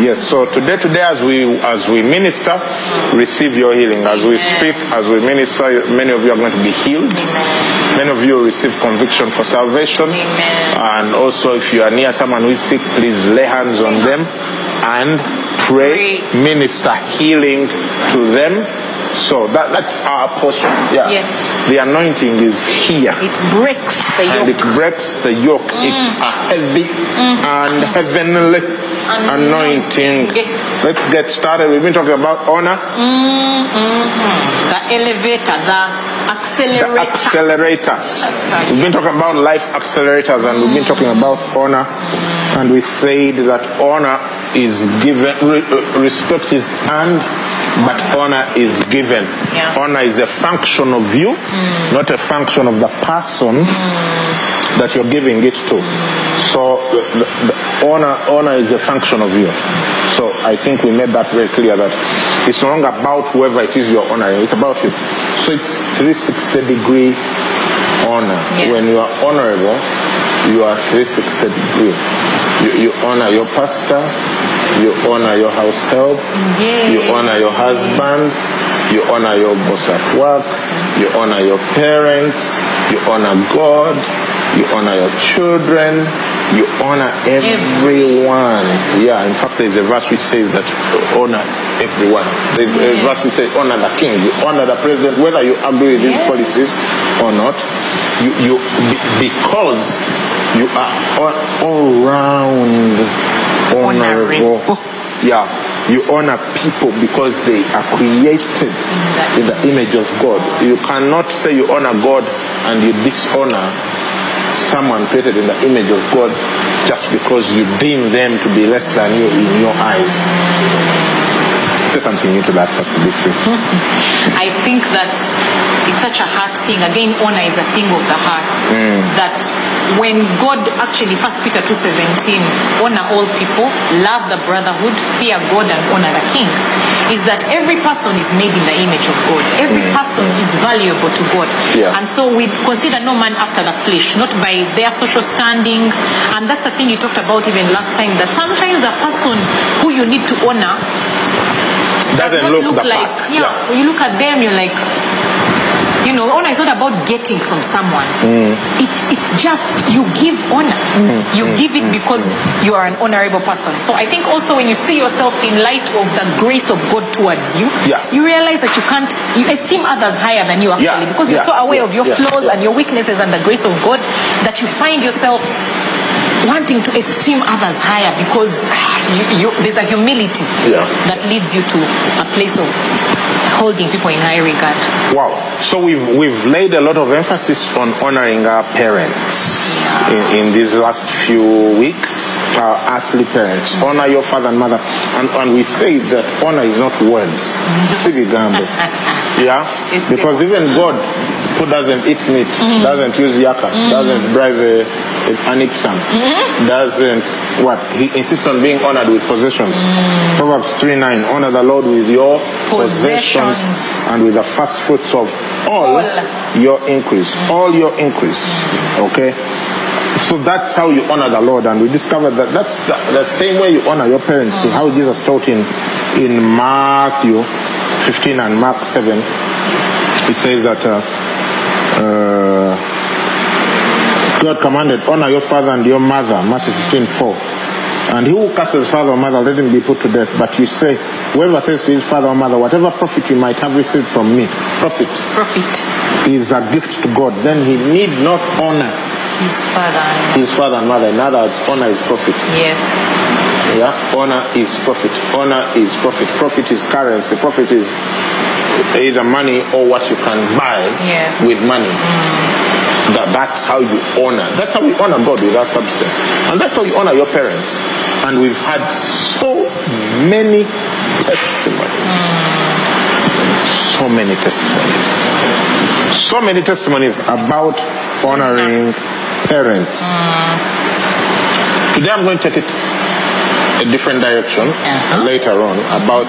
Yes, so today, today as we as we minister, receive your healing. As we speak, as we minister, many of you are going to be healed. Many of you will receive conviction for salvation. And also, if you are near someone who is sick, please lay hands on them and pray, minister healing to them. So that, that's our portion. Yeah. Yes. The anointing is here It breaks the and yoke. it breaks the yoke. Mm. It's a heavy mm. and heavenly anointing. Okay. Let's get started. We've been talking about honor, Mmm. The elevator, the accelerator. the accelerator. right. We've been talking about life accelerators and we've been talking mm. about honor. And we said that honor is given, uh, respect is earned, but honor is given. Yeah. Honor is a function of you, mm. not a function of the person mm. that you're giving it to. Mm. So the, the, the honor, honor is a function of you. So I think we made that very clear that it's no longer about whoever it is you're honoring, it's about you. So it's 360 degree honor. Yes. When you are honorable, you are 360 degree. You, you honor your pastor, you honor your house help, you honor your husband, you honor your boss at work, you honor your parents, you honor God, you honor your children, you honor everyone. Yeah, in fact, there's a verse which says that honor everyone. There's a verse which says honor the king, you honor the president, whether you agree with his Yes. policies or not. You, you because you are all, all round honorable. Honorable. Yeah, you honor people because they are created in the image of God. You cannot say you honor God and you dishonor someone created in the image of God just because you deem them to be less than you in your eyes. Say something new to that this. I think that it's such a heart thing. Again, honor is a thing of the heart. Mm. That when God actually, First Peter 2.17, honor all people, love the brotherhood, fear God and honor the king, is that every person is made in the image of God. Every mm, person is valuable to God. Yeah. And so we consider no man after the flesh, not by their social standing. And that's the thing you talked about even last time, that sometimes a person who you need to honor Doesn't not look, look, like part. yeah, when you look at them you're like you know honor is not about getting from someone mm. it's it's just you give honor mm, you mm, give it because you are an honorable person so i think also when you see yourself in light of the grace of god towards you Yeah. you realize that you can't you esteem others higher than you actually Yeah, because you're yeah, so aware yeah, of your yeah, flaws yeah. and your weaknesses and the grace of god that you find yourself wanting to esteem others higher because you, you, there's a humility Yeah. that leads you to a place of holding people in high regard. Wow. So we've we've laid a lot of emphasis on honoring our parents in, in these last few weeks. Our earthly parents. Mm-hmm. Honor your father and mother. And, and we say that honor is not words. Mm-hmm. Sibigambe. Yeah? It's Because even God, who doesn't eat meat, mm-hmm. doesn't use yaka, doesn't bribe a, an ipsum, doesn't what? He insists on being honored with possessions. Proverbs 3 9. Honor the Lord with your possessions Possessions. and with the first fruits of all, All. your increase. All your increase. Okay? So that's how you honor the Lord, and we discovered that that's the, the same way you honor your parents. So how Jesus taught in in Matthew 15 and Mark 7, he says that uh, uh, God commanded, honor your father and your mother, Matthew 15, 4. And he who curses father or mother, let him be put to death. But you say, whoever says to his father or mother, whatever profit you might have received from me, profit Profit is a gift to God, then he need not honor his father. his father and mother. In other words, honor is profit. Yes. Yeah, honor is profit. Honor is profit. Profit is currency. Profit is either money or what you can buy Yes. with money. Mm. That, that's how you honor. That's how we honor God with our substance. And that's how you honor your parents. And we've had so many testimonies so many testimonies. So many testimonies about honoring parents. Today I'm going to take it a different direction Uh-huh. later on about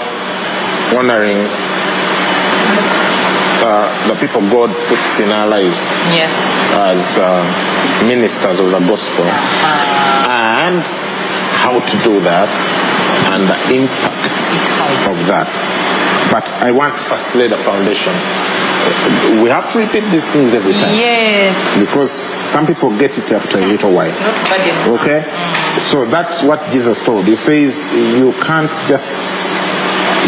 honoring uh, the people God puts in our lives Yes. As uh, ministers of the gospel and how to do that and the impact of that. But I want to first lay the foundation. We have to repeat these things every time Yes. because some people get it after a little while. Okay? So that's what Jesus told. He says you can't just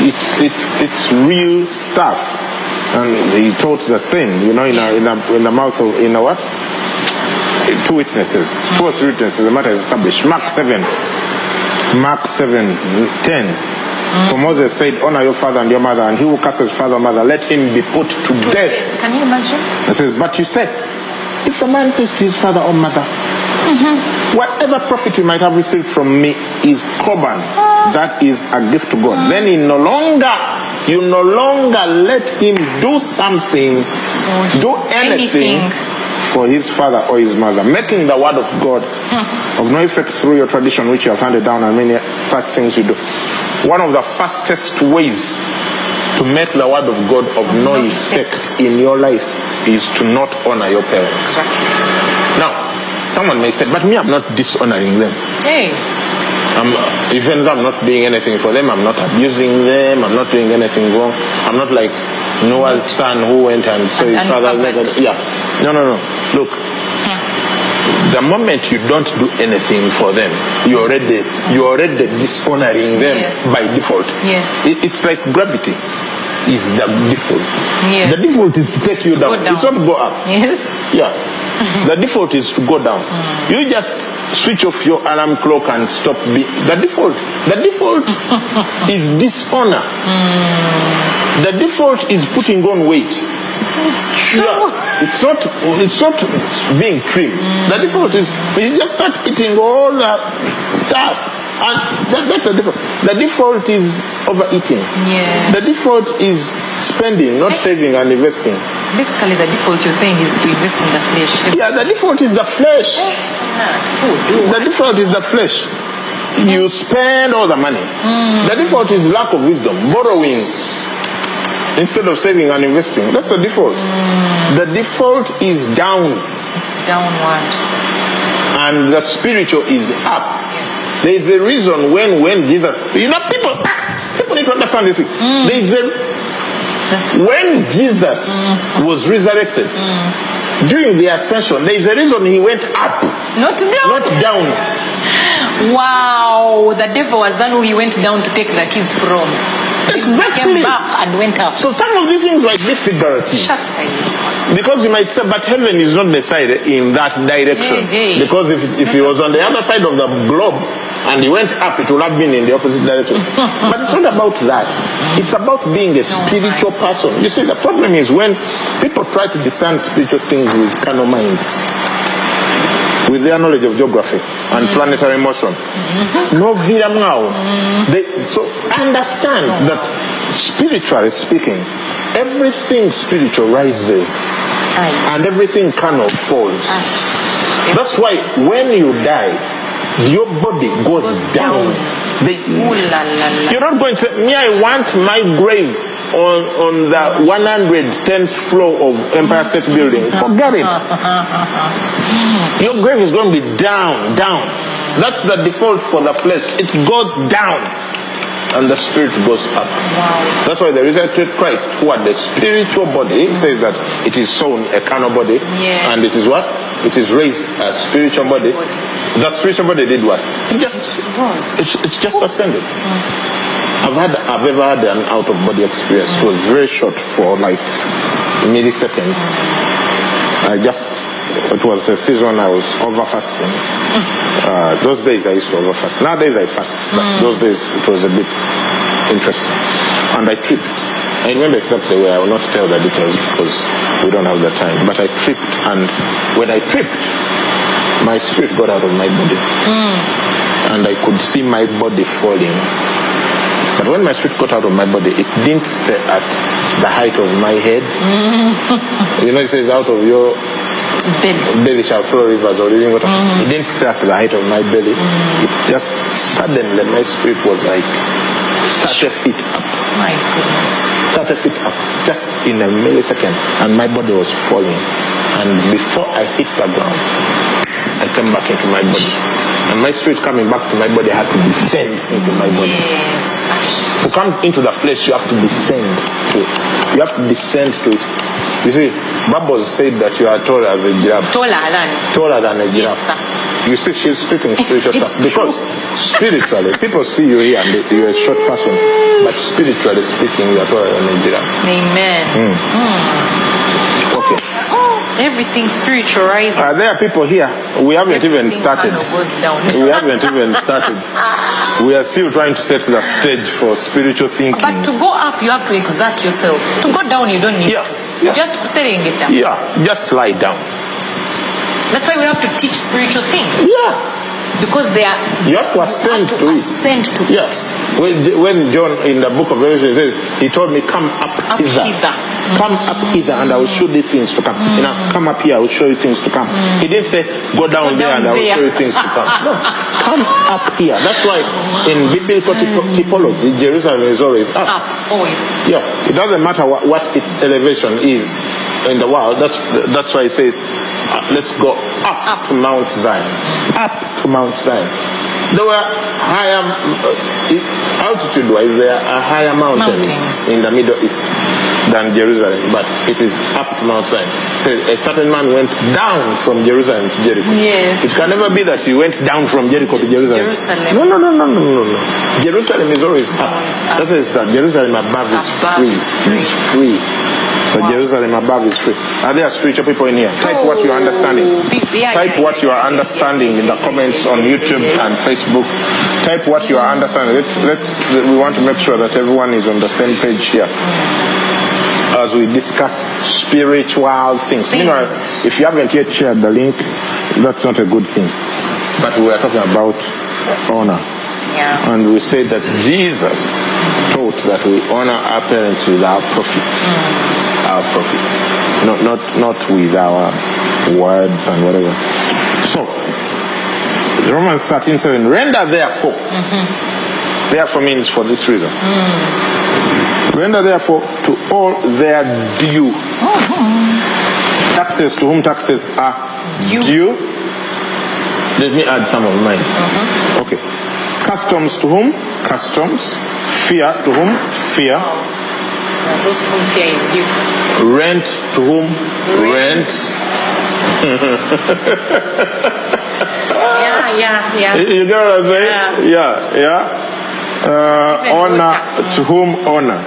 it's it's it's real stuff. And he taught the same, you know, in, a, in, a, in the mouth of in a what? Two witnesses. Two or three witnesses, the matter is established. Mark seven. Mark seven ten. For Moses said, Honor your father and your mother, and he who curses father or mother, let him be put to death. Can you imagine? It says, but you said, if a man says to his father or mother, mm-hmm. whatever profit you might have received from me is korban, ah. that is a gift to God. Then he no longer, you no longer let him do something, do anything, anything. for his father or his mother, making the word of God hmm. of no effect through your tradition which you have handed down and many such things you do. One of the fastest ways to make the word of God of no effect in your life is to not honor your parents. Exactly. Now, someone may say, but me, I'm not dishonoring them. Hey. I'm, even though I'm not doing anything for them, I'm not abusing them, I'm not doing anything wrong. I'm not like Noah's son who went and saw his And father. Yeah. No, no, no. Look, hmm. the moment you don't do anything for them, you already you already dishonoring them Yes. by default. Yes. It, it's like gravity is the default. Yes. The default is to take you down. Go down. It's not go up. Yes. Yeah. The default is to go down. Hmm. You just switch off your alarm clock and stop. Be- the default. The default is dishonor. The default is putting on weight. It's true. Yeah. It's not. It's not being trim. The default is you just start eating all the stuff, and that, that's the default. The default is overeating. Yeah. The default is spending, not saving and investing. Basically, the default you're saying is to invest in the flesh. Yeah, the default is the flesh. The default is the flesh. You mm. spend all the money. Mm. The default is lack of wisdom, borrowing instead of saving and investing. That's the default. Mm. The default is down It's downward. and the spiritual is up. Yes. There is a reason when when Jesus, you know, people people need to understand this. thing. There is a That's when Jesus was resurrected during the ascension, there is a reason he went up, not down. not down. Wow. The devil was that who he went down to take the keys from. He Exactly. came back and went up. So some of these things might be figurative. Shut up. Because you might say, but heaven is not decided in that direction. Hey, hey. Because if, if he was on the other side of the globe and he went up, it would have been in the opposite direction. but it's not about that. It's about being a spiritual person. You see, the problem is when people try to discern spiritual things with carnal minds, with their knowledge of geography and planetary motion. No via now. They, so understand that spiritually speaking, everything spiritual rises and everything carnal falls. Ah. That's why when you die, your body goes down. They, you're not going to say, me, I want my grave on, on the 110th floor of Empire State Building. Forget it. Your grave is going to be down, down. That's the default for the flesh. It goes down and the spirit goes up. Wow. That's why the resurrected Christ, who had the spiritual body, says that it is sown a carnal body, Yeah. and it is what? It is raised a spiritual body. The spiritual body did what? It just, it, it just ascended. I've had, I've ever had an out of body experience. It was very short for like milliseconds. I just, it was a season I was over fasting. Uh, those days I used to over fast. Nowadays I fast, but those days it was a bit interesting. And I tripped. I remember exactly where I will not tell the details because we don't have the time. But I tripped, and when I tripped, my spirit got out of my body, and I could see my body falling. But when my spirit got out of my body, it didn't stay at the height of my head. Mm. you know, it says, out of your Bed. belly shall flow rivers or living water. Mm. It didn't stay at the height of my belly. Mm. It just suddenly, my spirit was like 30 feet up. My goodness. 30 feet up, just in a millisecond, and my body was falling. And before I hit the ground, I came back into my body. And my spirit coming back to my body had to descend into my body. Yes. To come into the flesh, you have to descend to it. You have to descend to it. You see, Bubbles said that you are taller as a giraffe, Taller than. taller than a Yes, giraffe. sir. You see, she's speaking spiritual It's stuff because spiritually, people see you here and they- you're a short person, but spiritually speaking, you are taller than a giraffe. Amen. Okay. Everything spiritualized. Are there people here? We haven't even started. We haven't even started. We are still trying to set the stage for spiritual thinking. But to go up, you have to exert yourself. To go down, you don't need. Yeah, yeah. Just setting it down. Yeah, just lie down. That's why we have to teach spiritual things Yeah, because they are. you have to ascend to it. Ascend to Yes. When, when John in the book of Revelation says, he told me, come up, Up hither. hither. Come up hither and I will show these things to come. You know, mm. come up here, I will show you things to come. Mm. He didn't say, go down Go there down and I will show you things to come. No, come up here. That's why in biblical typo- mm. typology, Jerusalem is always up. Up, always. Yeah, it doesn't matter what, what its elevation is in the world. That's that's why I say, uh, let's go up, Up. to Mount Zion. Up to Mount Zion. There were higher uh, altitude-wise, there are higher mountains, Mountains. in the Middle East than Jerusalem, but it is up to Mount Zion. So a certain man went down from Jerusalem to Jericho. Yes. It can never be that you went down from Jericho to Jerusalem. Jerusalem. No, no, no, no, no, no, no. Jerusalem is always up. always up. That's why it's that Jerusalem above is Above free. is free. Free. But Jerusalem above is free. Are there spiritual people in here? Type what you are understanding. Oh, yeah, Type yeah, what you are understanding in the comments on YouTube and Facebook. Type what you are understanding. Let's, let's, we want to make sure that everyone is on the same page here as we discuss spiritual things. Meanwhile, if you haven't yet shared the link, that's not a good thing. But we are talking about honor. Yeah. And we say that Jesus taught that we honor our parents with our profit. Our profit. Not, not, not with our words and whatever. So, Romans 13 7. Render therefore. Mm-hmm. Therefore means for this reason. Mm. Render therefore to all their due. Mm-hmm. Taxes to whom taxes are Due. due. Let me add some of mine. Mm-hmm. Okay. Customs to whom? Customs. Fear to whom? Fear. Yeah, those whom fear is due. Rent to whom? Rent. Yeah, yeah, yeah. You get what I'm saying? Yeah, yeah. Uh, honor to whom honor.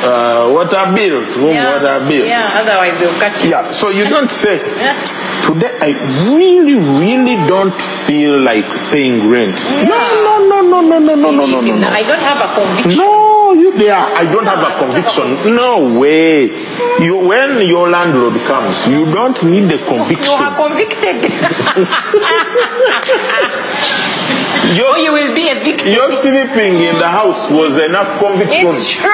Uh, water bill to whom yeah. water bill. Yeah, otherwise they'll cut you. Yeah, so you don't say, Yeah. today I really, really don't feel like paying rent. No, no, no, no, no, no, no, no, no, no, no. I don't have a conviction. No, you there. I don't have a conviction. No way. You, when your landlord comes, you don't need the conviction. You are convicted. Your, or oh, you will be evicted. your sleeping in the house was enough conviction. It's true.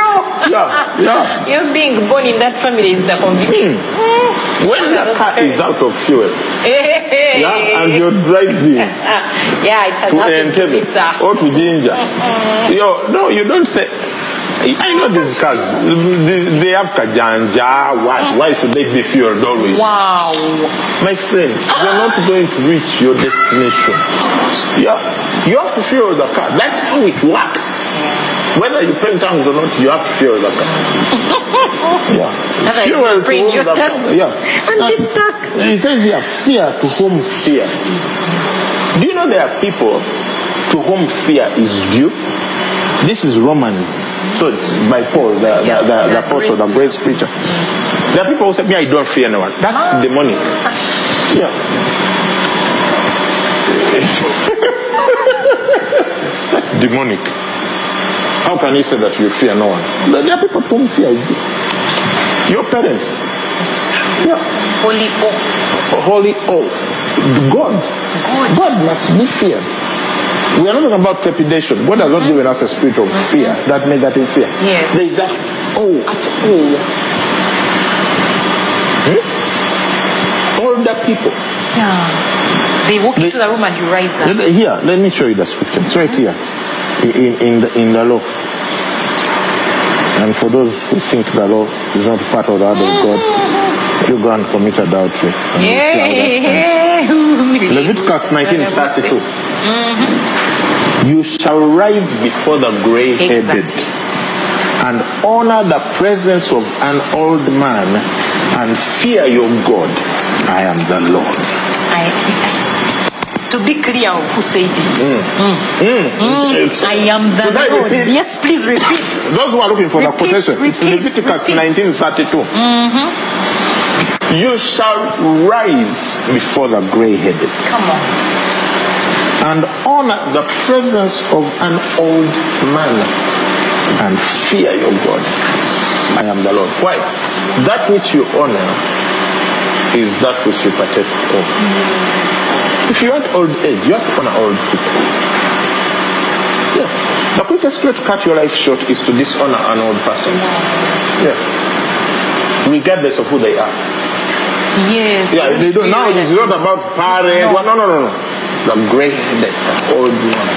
Yeah, yeah. You being born in that family is the conviction. Hmm. When the car is out of fuel, yeah, and you're driving yeah, it has to happened to me, sir. or to Ginger, uh-uh. yo, no, you don't say. I know these cars. They, they have kajanja. Why? Why should they be fueled always? Wow. My friend, you're not going to reach your destination. Yeah, you have to fuel the car. That's how it works. Whether you pray in tongues or not, you have to fuel the car. yeah. Fuel you to whom your the- tongues. Yeah. And be stuck. He says here, fear to whom fear. Do you know there are people to whom fear is due? This is Romans. So it's by Paul, the, Yeah, the, the, the apostle, the grace. grace preacher. There are people who say, me, I don't fear anyone. one. That's ah. demonic. Yeah. That's demonic. How can you say that you fear no one? There are people to whom fear due. Your parents. Yeah. Holy oh. Holy oath. God. God must be feared. We are not talking about trepidation. God has not mm-hmm. given us a spirit of mm-hmm. fear, that negative fear. Yes. There is that Oh, at all. Hmm? older people. Yeah. They walk into the room and you rise up. Here, let me show you the scripture. It's right mm-hmm. here in, in, the, in the law. And for those who think the law is not part of the word of God, you go and commit adultery. And you see how that ends. Leviticus 19:32. You shall rise before the gray-headed Exactly. and honor the presence of an old man and fear your God. I am the Lord. I, to be clear who said it. Mm. Mm. Mm. It's- I am the Should Lord. repeat? Yes, please repeat. Those who are looking for the Repeat, quotation, it's repeat, Leviticus repeat. 19:32. Mm-hmm. You shall rise before the gray-headed Come on. And honor the presence of an old man and fear your God. I am the Lord. Why? That which you honor is that which you partake of. If you want old age, you have to honor old people. Yeah. The quickest way to cut your life short is to dishonor an old person. Yeah. Regardless of who they are. Yes. Yeah, they don't. Now it's not about parent. No. No, no, no, no. No. The great, the old one.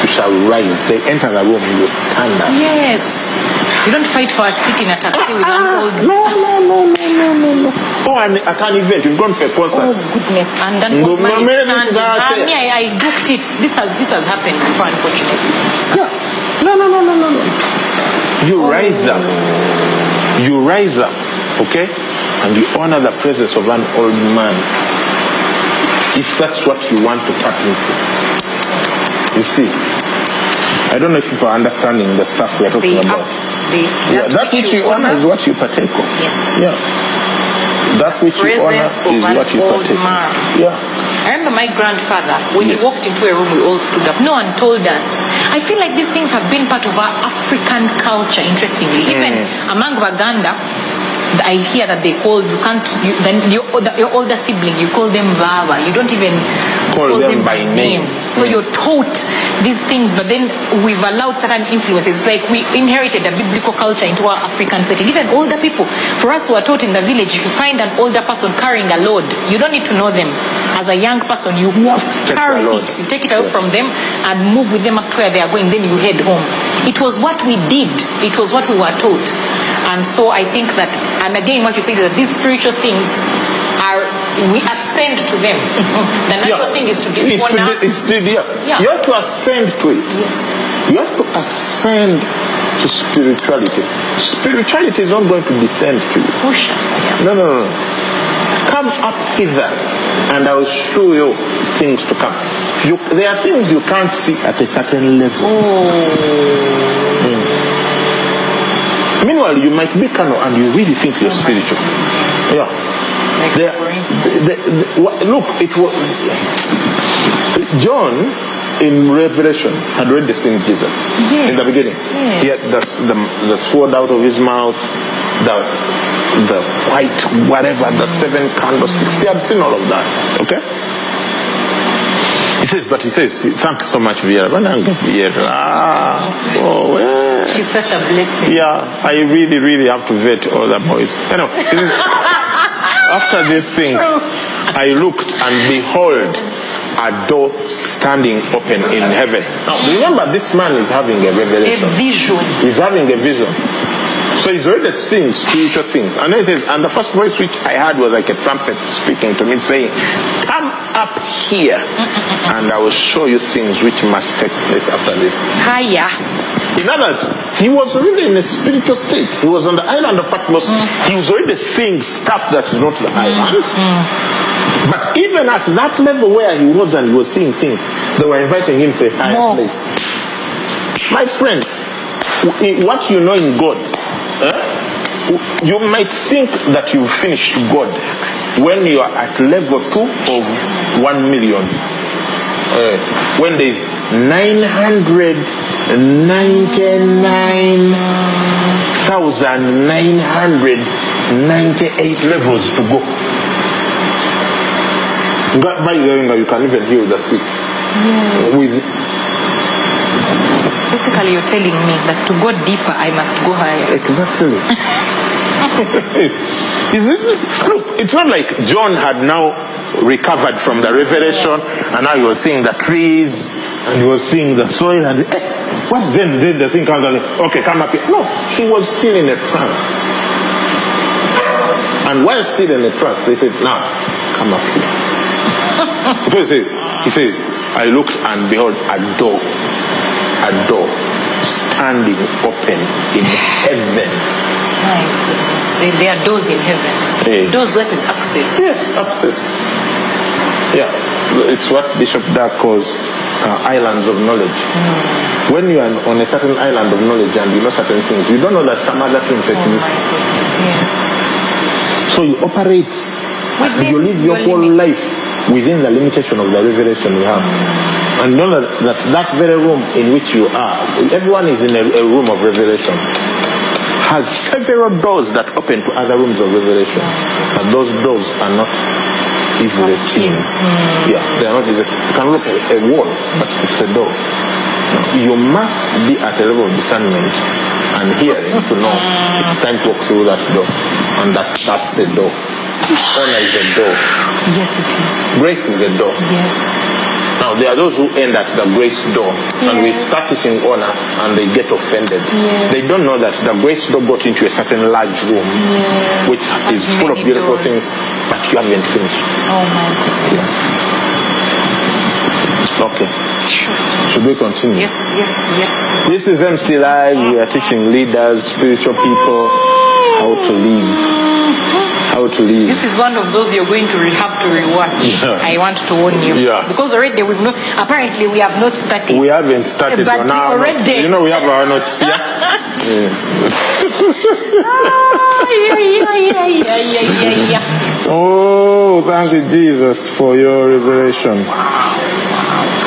You shall rise. They enter the room. You stand up. Yes. You don't fight for a seat in a taxi with an old. No, no, no, no, no, no, no. Oh, and at an event, you've gone for a concert. Oh goodness! And then No, man is standing. Ah, me, I, I booked it. This has this has happened before, unfortunately. Yeah. No, no, no, no, no, no. You rise up. You rise up, okay? And you honor the presence of an old man. If that's what you want to tap into. You see, I don't know if people are understanding the stuff we are talking They about. Yeah, that which you honor is what you partake of. Yes. Yeah. That which you honor is what you partake man. of. Yeah. I remember my grandfather, when Yes. he walked into a room, we all stood up. No one told us. I feel like these things have been part of our African culture, interestingly. Even Mm. among Waganda, I hear that they call, you can't, you, then your, older- your older sibling, you call them Baba. You don't even Call them by name. So you're taught these things, but then we've allowed certain influences. Like we inherited a biblical culture into our African setting. Even older people, for us who are taught in the village, if you find an older person carrying a load, you don't need to know them. As a young person, you Take carry it, you take it out from them and move with them up to where they are going, then you head home. It was what we did, it was what we were taught. And so I think that, and again, what you say is that these spiritual things are, we ascend to them. the natural thing is to It's to, dishonor. di- it's to, yeah. Yeah. You have to ascend to it. Yes. You have to ascend to spirituality. Spirituality is not going to descend to you. It. No, no, no. Come up hither, and I will show you things to come. You, there are things you can't see at a certain level. Mm. Meanwhile, you might be carnal and you really think you're spiritual. Yeah. Like There, for the, the, what- look, it was John in Revelation had read already seen Jesus in the beginning. yes. He had the, the, the sword out of his mouth, the the white whatever, the seven candlesticks. He had seen all of that. Okay. He says, but he says, thanks so much. Vieira. Ah, oh, well. She's such a blessing. Yeah, I really, really have to vet all the boys. You know, is- after these things, I looked and behold a door standing open in heaven. Now, remember, this man is having a A revelation. vision. He's having a vision. So he's already seeing spiritual things. And then he says, and the first voice which I heard was like a trumpet speaking to me saying, Come up here and I will show you things which must take place after this. Higher. In other words, he was really in a spiritual state. He was on the island of Patmos. He was already seeing stuff that is not the island. But even at that level where he was and he was seeing things, they were inviting him to a higher More. place. My friend, w- what you know in God, eh, you might think that you've finished God when you are at level two of one million. Uh, when there is 999,998 levels to go. God, by the way, you can even heal the sick. With Basically, you're telling me that to go deeper, I must go higher. Exactly. Is it, look, it's not like John had now recovered from the revelation and now he was seeing the trees and he was seeing the soil and eh, what then? Then the thing comes and okay, come up here. No, he was still in a trance. And while still in a trance, they said, now come up here. Before he says, he says, I looked and behold a door, a door standing open in heaven. My goodness. There, are doors in heaven. Hey. Doors that is access. Yes, access. Yeah, it's what Bishop Dark calls uh, islands of knowledge. When you are on a certain island of knowledge and you know certain things, you don't know that some other things Oh exist. yes. So you operate, Within you live your your whole limits. life within the limitation of the revelation you have. And know that, that that very room in which you are, everyone is in a, a room of revelation, has several doors that open to other rooms of revelation. But those doors are not easily seen. Yeah, they are not easy. You can look at a wall, but it's a door. You must be at a level of discernment and hearing to know it's time to walk through that door. And that, that's a door. Honor is a door. Yes, it is. Grace is a door. Yes. Now, there are those who end at the grace door and we start teaching honor and they get offended. Yes. They don't know that the grace door got into a certain large room Yes. which is full of beautiful doors. things, but you haven't finished. Oh my goodness. Okay. Should we continue? Yes, yes, yes. This is MC Live. We are teaching leaders, spiritual people, how to live. How to live. This is one of those you're going to have to rewatch. Yeah. I want to warn you. Yeah. Because already we've not, apparently we have not started. We haven't started But notes. already- You know we have our notes here. Ah, yeah, yeah, yeah, yeah, yeah, yeah, yeah. Oh, thank you, Jesus, for your revelation.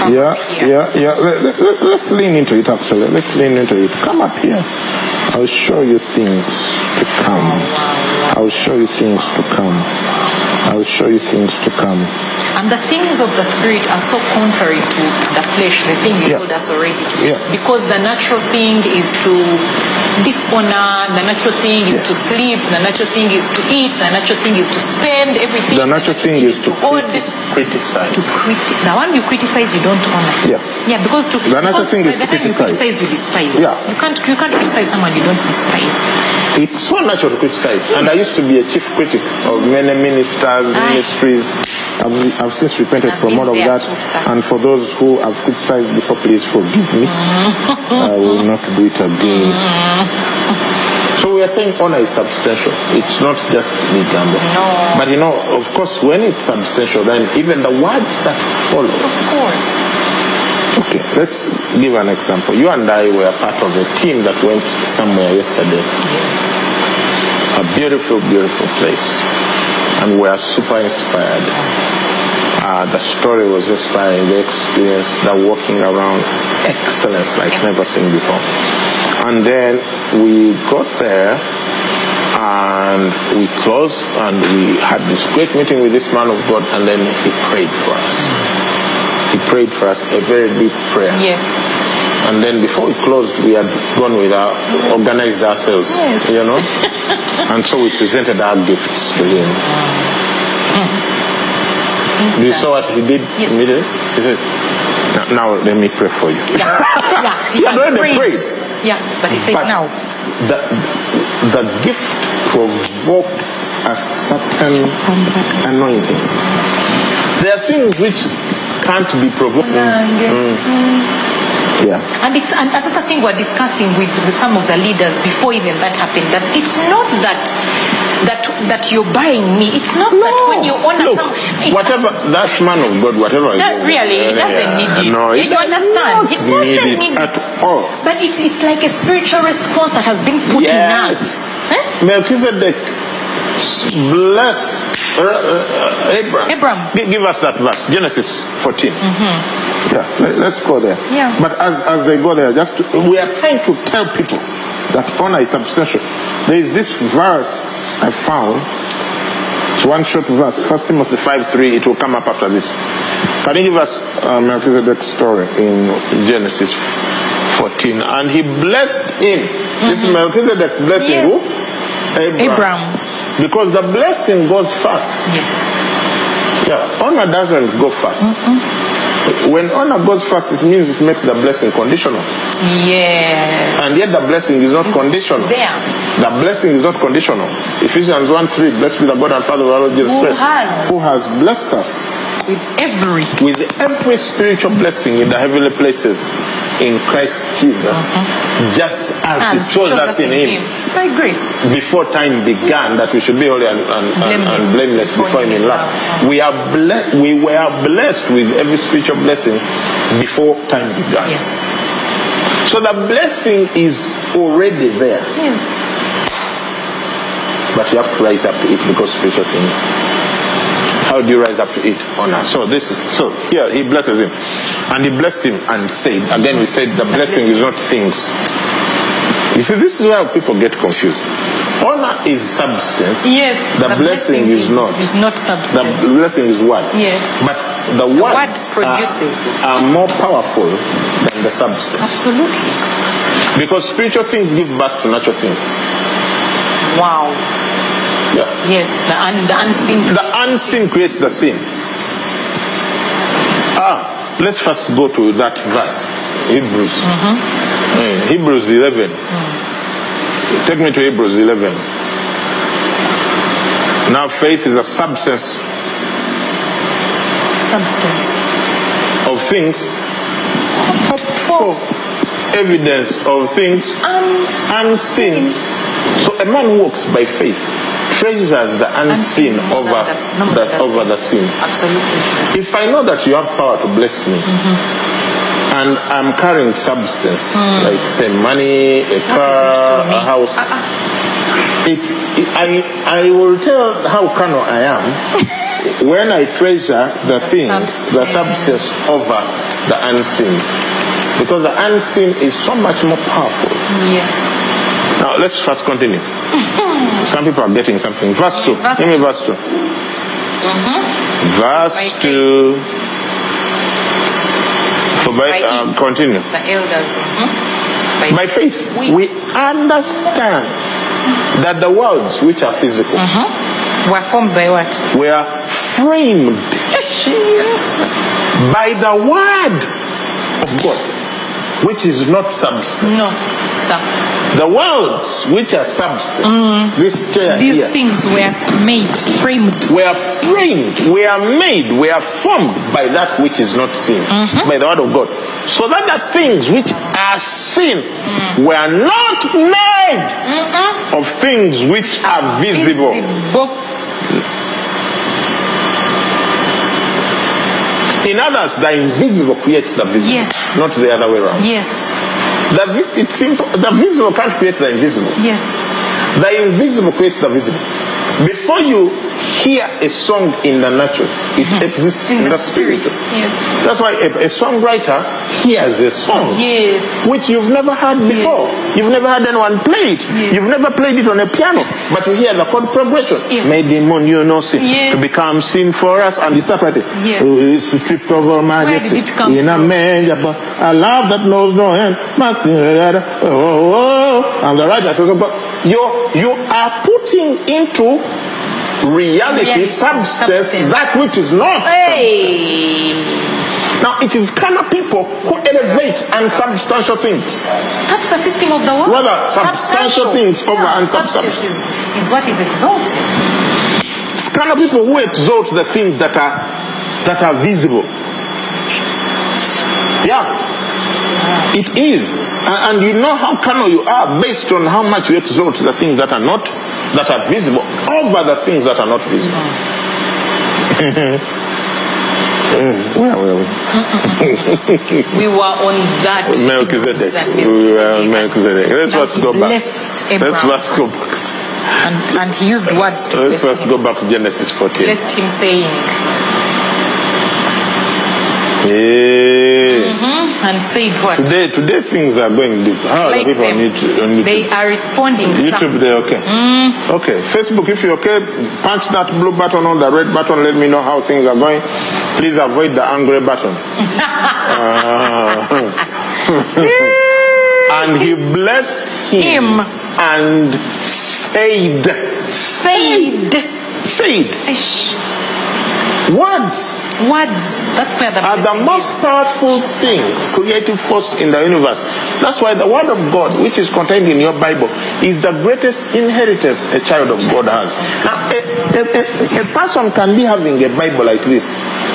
Come Yeah, here. yeah, yeah. Let, let, let, let's lean into it, actually. Let's lean into it. Come up here. I'll show you things to come. Oh, I'll show you things to come. I'll show you things to come. And the things of the spirit are so contrary to the flesh, the thing you Yeah. told us already. Yeah. Because the natural thing is to dishonor, uh, the natural thing is Yeah. to sleep, the natural thing is to eat, the natural thing is to spend everything. The natural thing is to hold, critis- criticize. to criti- the one you criticize you don't honor. Yeah. Yeah, because to The natural thing is to time you criticize. criticize you despise. Yeah. You can't you can't criticize someone you don't despise. It's so natural to criticize. And I used to be a chief critic of many ministers, ministries. I've, I've since repented I've from all of that. too. And for those who have criticized before, please forgive me. Mm-hmm. I will not do it again. Mm-hmm. So we are saying honor is substantial. It's not just Migambo. No. But you know, of course, when it's substantial, then even the words that follow. Of course. Okay, let's give an example. You and I were part of a team that went somewhere yesterday. A beautiful, beautiful place. And we are super inspired. Uh, the story was inspiring, the experience, the walking around, excellence like never seen before. And then we got there and we closed and we had this great meeting with this man of God and then he prayed for us. He prayed for us a very deep prayer. Yes. And then before we closed, we had gone with our, organized ourselves, Yes. you know. and so we presented our gifts to him. Do you saw what he did Yes. immediately? He said, now, now let me pray for you. Yeah. yeah. Had already prayed. prayed. Yeah, but he said But now. the, the gift provoked a certain anointing. There are things which can't be provoked. Mm. Mm. Yeah. And it's and that's the thing we're discussing with, with some of the leaders before even that happened. That it's not that that that you're buying me. It's not that when you honor Look, some. Whatever that man of God, whatever That really, he eh, doesn't need it. No, he You understand? not He doesn't need it need at it. all. But it's it's like a spiritual response that has been put in Yes. us. Huh? Melchizedek blessed uh, uh, Abraham. Abraham. Give us that verse, Genesis 14. Yeah, let, us go there. Mm-hmm. Yeah. But as, as they go there, just to, we are trying to tell people that honor is substantial. There is this verse I found. It's one short verse. First Timothy 5 3. It will come up after this. Can you give us uh, Melchizedek's story in Genesis 14. And he blessed him. This is Melchizedek blessing Yes. who? Abraham. Abraham. Because the blessing goes first. Yes. Yeah, honor doesn't go 1st When honor goes first, it means it makes the blessing conditional. Yes. And yet the blessing is not conditional. There. The blessing is not conditional. Ephesians 1 3, blessed be the God and Father of our Lord Jesus Who Christ, has- who has blessed us With every. with every spiritual blessing in the heavenly places in Christ Jesus, mm-hmm. just as, As He chose us in Him By grace. before time began that we should be holy and, and, and, and Blameless. blameless before Him in love. We are ble- we were blessed with every spiritual blessing before time began. Yes. So the blessing is already there, Yes. but you have to rise up to it because spiritual things. How do you rise up to it? Honor. So this is so here he blesses him, and he blessed him and said. Again, we said the blessing is not things. You see, this is where people get confused. Honor is substance. Yes. The, blessing, is, not. Is not substance. The blessing is word. Yes. But the word words produces. are, are more powerful than the substance. Absolutely. Because spiritual things give birth to natural things. Wow. Yeah. Yes. The, un- the unseen. The unseen creates the seen. Ah, let's first go to that verse. Hebrews. Eh, Hebrews 11. Take me to Hebrews 11. Now faith is a substance Substance. of things for evidence of things unseen. So a man walks by faith, treasures the unseen, more over the- no the, than the over the sin. Absolutely. If I know that you have power to bless me, and I'm carrying substance, hmm. like say money, a car, a house, uh-uh. it, it- I, I will tell how carnal I am when I treasure the thing, the substance over the unseen. Because the unseen is so much more powerful. Yes. Now let's first continue. Some people are getting something. Verse 2. Verse Give me verse 2. Verse 2. Mm-hmm. So by, By it. continue. The elders. mhm. By faith, We- we understand that the worlds which are physical Were formed by what? were framed by the word of God, which is not substance. No, sir. The worlds which are substance, this chair These here, things were made, framed. were framed, were made, were formed by that which is not seen, Mm-hmm. by the word of God. So that the things which are seen Mm. were not made of things which are visible. Visible. In others, the invisible creates the visible, Yes. not the other way around. Yes. The, vi- it's simple. The visible can't create the invisible. Yes. The invisible creates the visible. Before you hear a song in the natural, it exists in, the spirit. Yes. That's why a, a songwriter hears a song Yes. which you've never heard before. You've never had anyone play it. Yes. You've never played it on a piano, but you hear the chord progression. Yes. Made in moon, you know, sin Yes. to become sin for us, and start writing. Yes. "Oh, It's stripped of all majesty did it come in a manger, but a love that knows no end. Mercy, oh, oh, oh. And the writer says, oh, but you you are putting into reality, substance, substance. that which is not. Hey. Now it is kind of people who elevate unsubstantial things. That's the system of the world. Rather, substantial things over yeah, unsubstantial. Substance is, is what is exalted. It's kind of people who exalt the things that are that are visible. Yeah, it is, and, and you know how carnal you are based on how much you exalt the things that are not that are visible over the things that are not visible. Where were we? We were on that. Melchizedek. We were on Melchizedek. Let's first go back. Let's first go back. And, and he used words to Let's first go back to Genesis 14. Blessed him, saying, Yeah. and said what? Today, today things are going deep. How are Like the people on them. YouTube? On YouTube? They are responding. YouTube, they're okay. Okay. Facebook, if you're okay, punch that blue button on the red button. Let me know how things are going. Please avoid the angry button. Ah. And he blessed him, Him. and said, Said. said. Words Words. That's where the are the most is. powerful thing, creative force in the universe. That's why the word of God, which is contained in your Bible, is the greatest inheritance a child of God has. Now, a, a, a, a person can be having a Bible like this,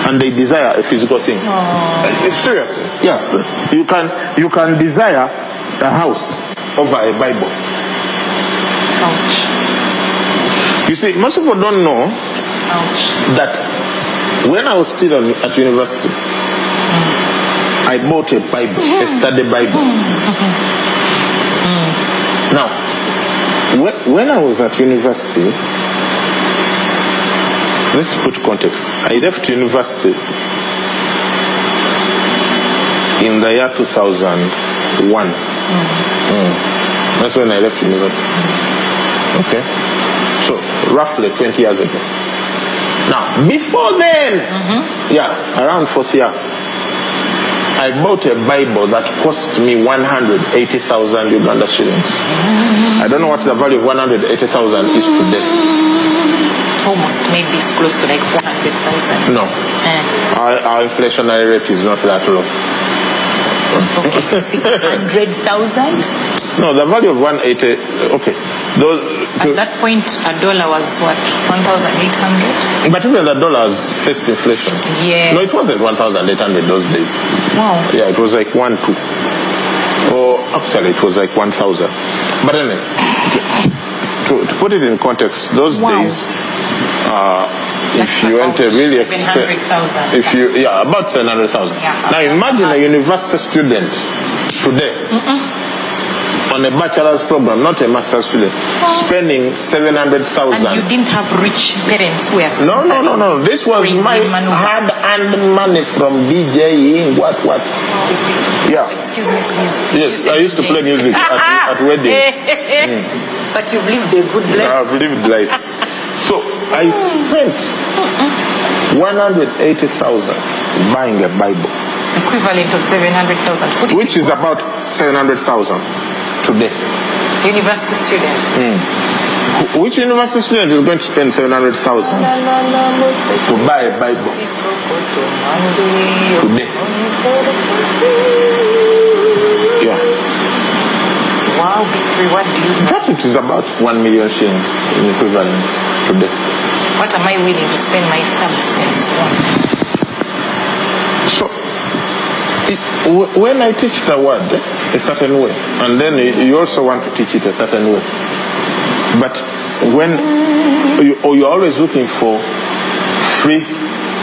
and they desire a physical thing. Uh, Seriously, yeah. You can you can desire a house over a Bible. Ouch. You see, most people don't know Ouch. that when I was still at university, I bought a Bible, a study Bible. Now, when, I was at university, let's put context. I left university in the year 2001. Mm. That's when I left university. Okay? So, roughly 20 years ago. Now, before then, yeah, around fourth year, I bought a Bible that cost me 180,000 Uganda shillings. I don't know what the value of 180,000 is today. Almost maybe it's close to like 400,000. No, Eh. our, our inflationary rate is not that low. Okay, 600,000? No, the value of 180, okay. Those, At that point, a dollar was what? 1,800? but even the dollars faced inflation. Yes. No, it wasn't 1,800 those days. Wow. Yeah, it was like one two. Or actually, it was like one thousand. But anyway, to, to put it in context, those Wow. days, uh, if you went a really expensive, 700,000. if you yeah, about seven hundred thousand. Yeah. Now imagine a university student today. On a bachelor's program, not a master's student, spending 700,000. And you didn't have rich parents who were No, no, no, no. This was my hard-earned money from DJing. What, what? Yeah. Excuse me, please. Yes, I used to play music at, at weddings. Mm. But you've lived a good life. I've lived life. So I spent 180,000 buying a Bible, Equivalent of 700,000. Which is about 700,000 today. University student. Hmm. Wh- Which university student is going to spend 700,000 to buy a Bible today? Yeah. Wow, Victory, what do you In fact, it is about 1 million shillings in equivalent today. What am I willing to spend my substance on? So, it, w- when I teach the word a certain way, and then you also want to teach it a certain way, but when you, or you're always looking for free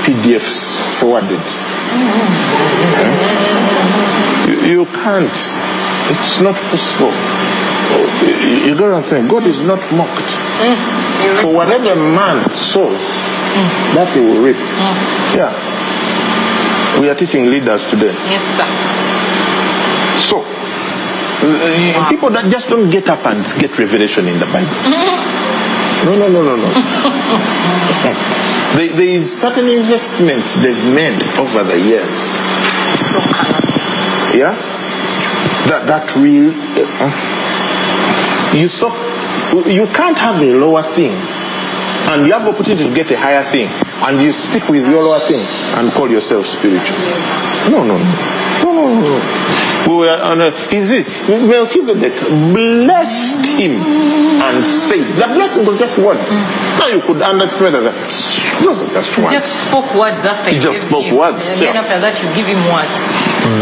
PDFs forwarded, eh, you, you can't. It's not possible. You, you got what I'm saying? God is not mocked. For whatever man sows, that he will reap. Yeah. We are teaching leaders today. Yes, sir. So, uh, people that just don't get up and get revelation in the Bible. No, no, no, no, no. there, there is certain investments they've made over the years. So. Yeah? That, that real. uh, you so you can't have a lower thing and you have opportunity to get a higher thing and you stick with your lower thing and call yourself spiritual. No, no, no. No, no, no. We were on a, is it, Melchizedek blessed him and said, the blessing was just words. Now you could understand as a, those are just words. Just spoke words after He you just spoke him. words, And then yeah. after that, you give him what?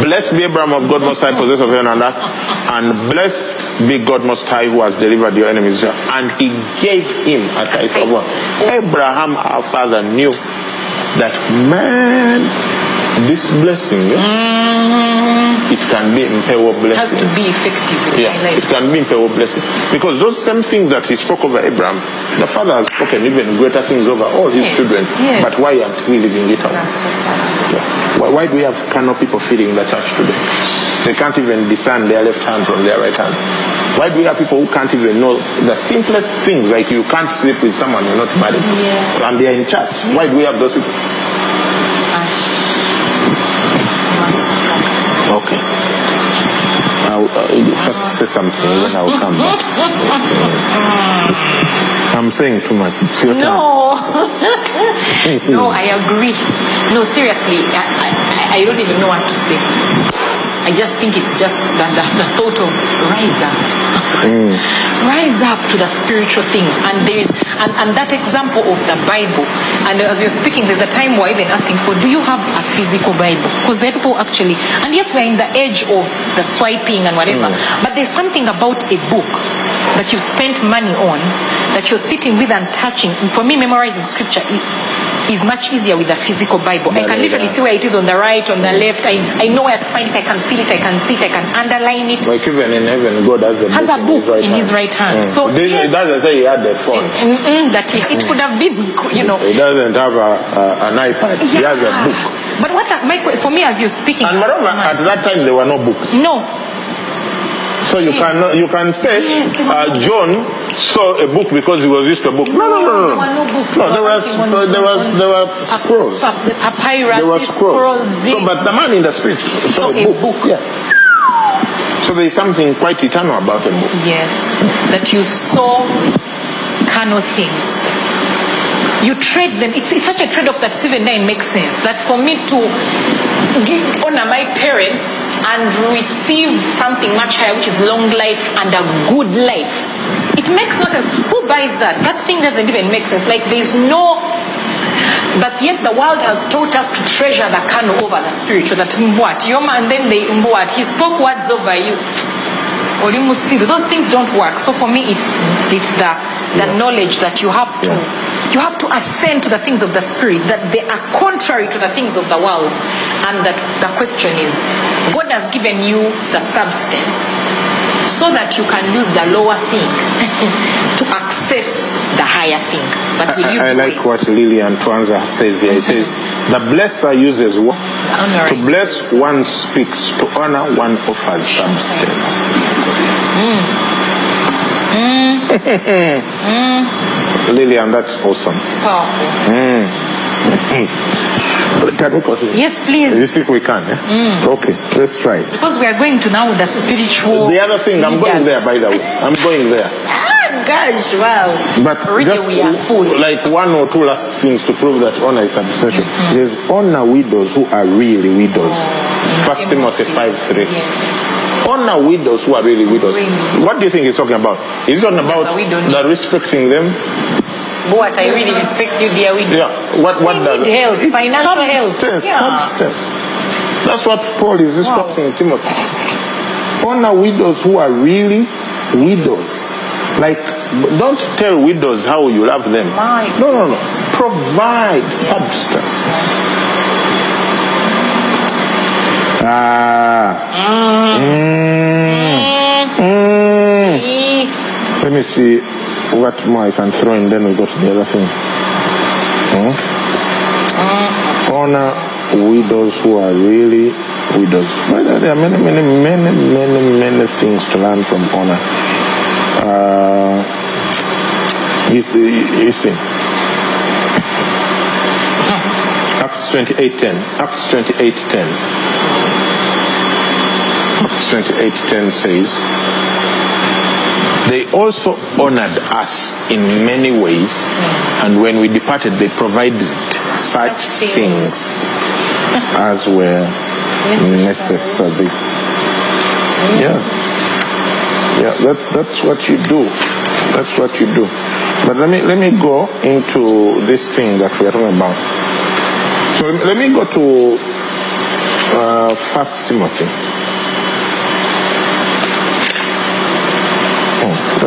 Blessed be Abraham of God Most High, possessor of heaven and earth, and blessed be God Most High, who has delivered your enemies. And he gave him a type of one. Abraham, our father, knew that man, this blessing, eh, it can be impeccable It has to blessing. be effective Yeah, it can be impeccable blessing. Because those same things that he spoke over Abraham, the father has spoken even greater things over all his Yes, children. yes. But why aren't we living it out? Yeah. Why, why do we have carnal people feeding the church today? They can't even discern their left hand from their right hand. Why do we have people who can't even know the simplest things, like you can't sleep with someone you're not married, Yes. and they are in church? Why do we have those people? Ash. Okay. I'll, uh, first say something, then I'll come back. I'm saying too much. It's your turn. No. no, I agree. No, seriously, I, I, I don't even know what to say. I just think it's just the, the, the thought of rise up. Mm. rise up to the spiritual things. And there is and, and that example of the Bible. And as you're speaking, there's a time we're even asking for, do you have a physical Bible? Because there are people actually, and yes, we're in the edge of the swiping and whatever, mm. but there's something about a book that you've spent money on, that you're sitting with and touching. And for me, memorizing scripture is much easier with a physical Bible. I can literally see where it is on the right, on the left. I, I know where to find it. I can feel it. I can see it. I can underline it. Like even in heaven, God has a Has book, a book in his right hand. Mm. So, it, yes. it doesn't say he had a phone. Mm-mm, that it, it could have been, you know. He doesn't have a, a, an iPad. He has a book. But what my, for me, as you're speaking, And moreover, at that time there were no books. no, So you Yes. can you can say Yes, uh, John saw a book because he was used to a book. No, no, no, no. There were no books. No, there There was were nothing uh, on- there was there were scrolls. the papyrus, There were scrolls. scrolls, So, but the man in the streets saw So a a book. book. Yeah. So there is something quite eternal about a book. Yes, that you saw carnal things. You trade them. It's, it's such a trade-off that even then makes sense. That for me to give honor my parents and receive something much higher, which is long life and a good life, it makes no sense. Who buys that? That thing doesn't even make sense. Like there's no but yet the world has taught us to treasure the carnal over the spiritual. That what? Your man then they what? He spoke words over you. Those things don't work. So for me it's it's the the knowledge that you have to you have to ascend to the things of the spirit, that they are contrary to the things of the world. And that the question is, God has given you the substance so that you can use the lower thing to access the higher thing. But will you I, I like what Lillian Twanza says here. He mm-hmm. says, the blesser uses what? To bless one speaks, to honor one offers substance. Mm. Mm. Mm. Lillian, that's awesome. Powerful. Can we continue? Yes, please. You think we can? Eh? Okay, let's try it. Because we are going to now the spiritual. The other thing, I'm going there, by the way. I'm going there. Ah, gosh, wow. But really, just we are full. like one or two last things to prove that honor is substantial. There's honor widows who are really widows. First Timothy 5 3. Yes. Honor widows who are really widows. Really. What do you think he's talking about? Is he talking about the respecting them? But I really respect you, dear. We Yeah. What what We does need help, It's financial help. substance, Yeah. Substance. That's what Paul is instructing Timothy. Honor widows who are really widows. Like don't tell widows how you love them. My no, no, no. Provide substance. Ah. Mm. Mm. Eh, Let me see what more I can throw in, then we go to the other thing. Hmm? Honor widows who are really widows. But there are many, many, many, many, many things to learn from honor. Uh, you see, you see. Acts 28.10. Acts 28.10. Acts 28.10 says, they also honored us in many ways, and when we departed, they provided such Such things. things as were necessary. Yeah, yeah. That, that's what you do. That's what you do. But let me let me go into this thing that we are talking about. So let me, let me go to uh, First Timothy.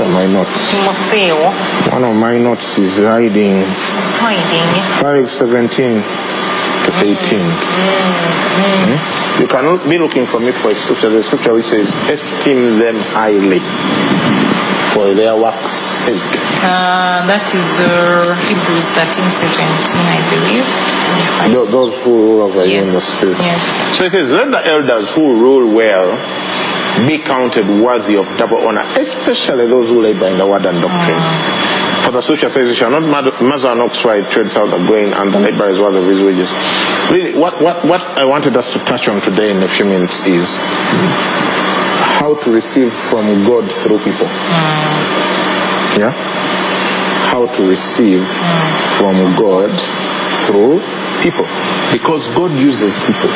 Where are my notes? Timoseo One of my notes is riding hiding. 517 to 18. Hmm? You cannot be looking for me for a scripture. There's a scripture which says, esteem them highly for their work's sake. Uh, that is uh, Hebrews 13, 17, I believe. If I- Tho- Those who rule over you in the spirit. Yes. So it says, let the elders who rule well be counted worthy of double honor, especially those who labor in the word and doctrine. For the scripture says, you shall not muzzle an ox while it treads out the grain, and the labor is worthy of his wages. Really, what, what, what I wanted us to touch on today in a few minutes is how how to receive from God through people. Mm. Yeah? How to receive mm. from God through people. Because God uses people.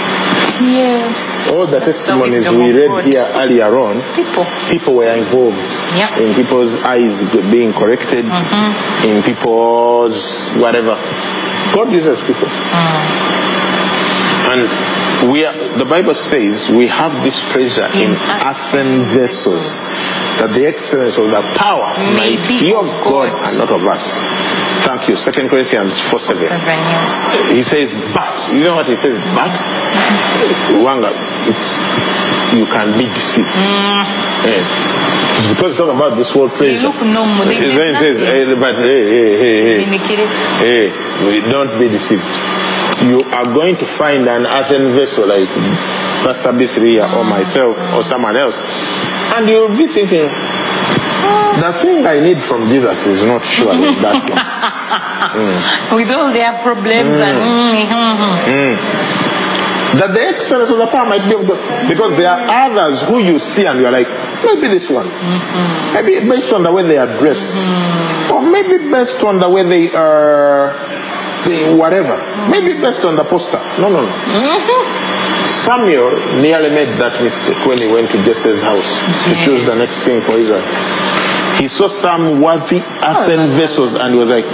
Yes. All the testimonies we read here earlier on, People. people were involved Yep. in people's eyes being corrected, Mm-hmm. in people's whatever. God uses people. And we are, the Bible says we have this treasure in In earthen vessels, that the excellence of the power May might be of God God. and not of us. Thank you. Second Corinthians 4 7. Seven years. He says, but. You know what he says? But. Wanga, it's, you can be deceived. Eh. It's because it's talking about this world treasure. look normal, they Then it says, nothing. eh, but hey, hey, hey, hey. Hey, we- don't be deceived. You are going to find an earthen vessel like Pastor B3 or myself or someone else, and you'll be thinking, the thing I need from Jesus is not surely that one. With all their problems and mm, mm, mm. That the excellence of the power might be of God. Because there are others who you see and you're like, maybe this one. Mm-hmm. Maybe based on the way they are dressed. Mm-hmm. Or maybe based on the way they are, they, whatever. Mm-hmm. Maybe based on the poster. No, no, no. Samuel nearly made that mistake when he went to Jesse's house to choose the next king for Israel. He saw some worthy earthen oh. vessels and he was like,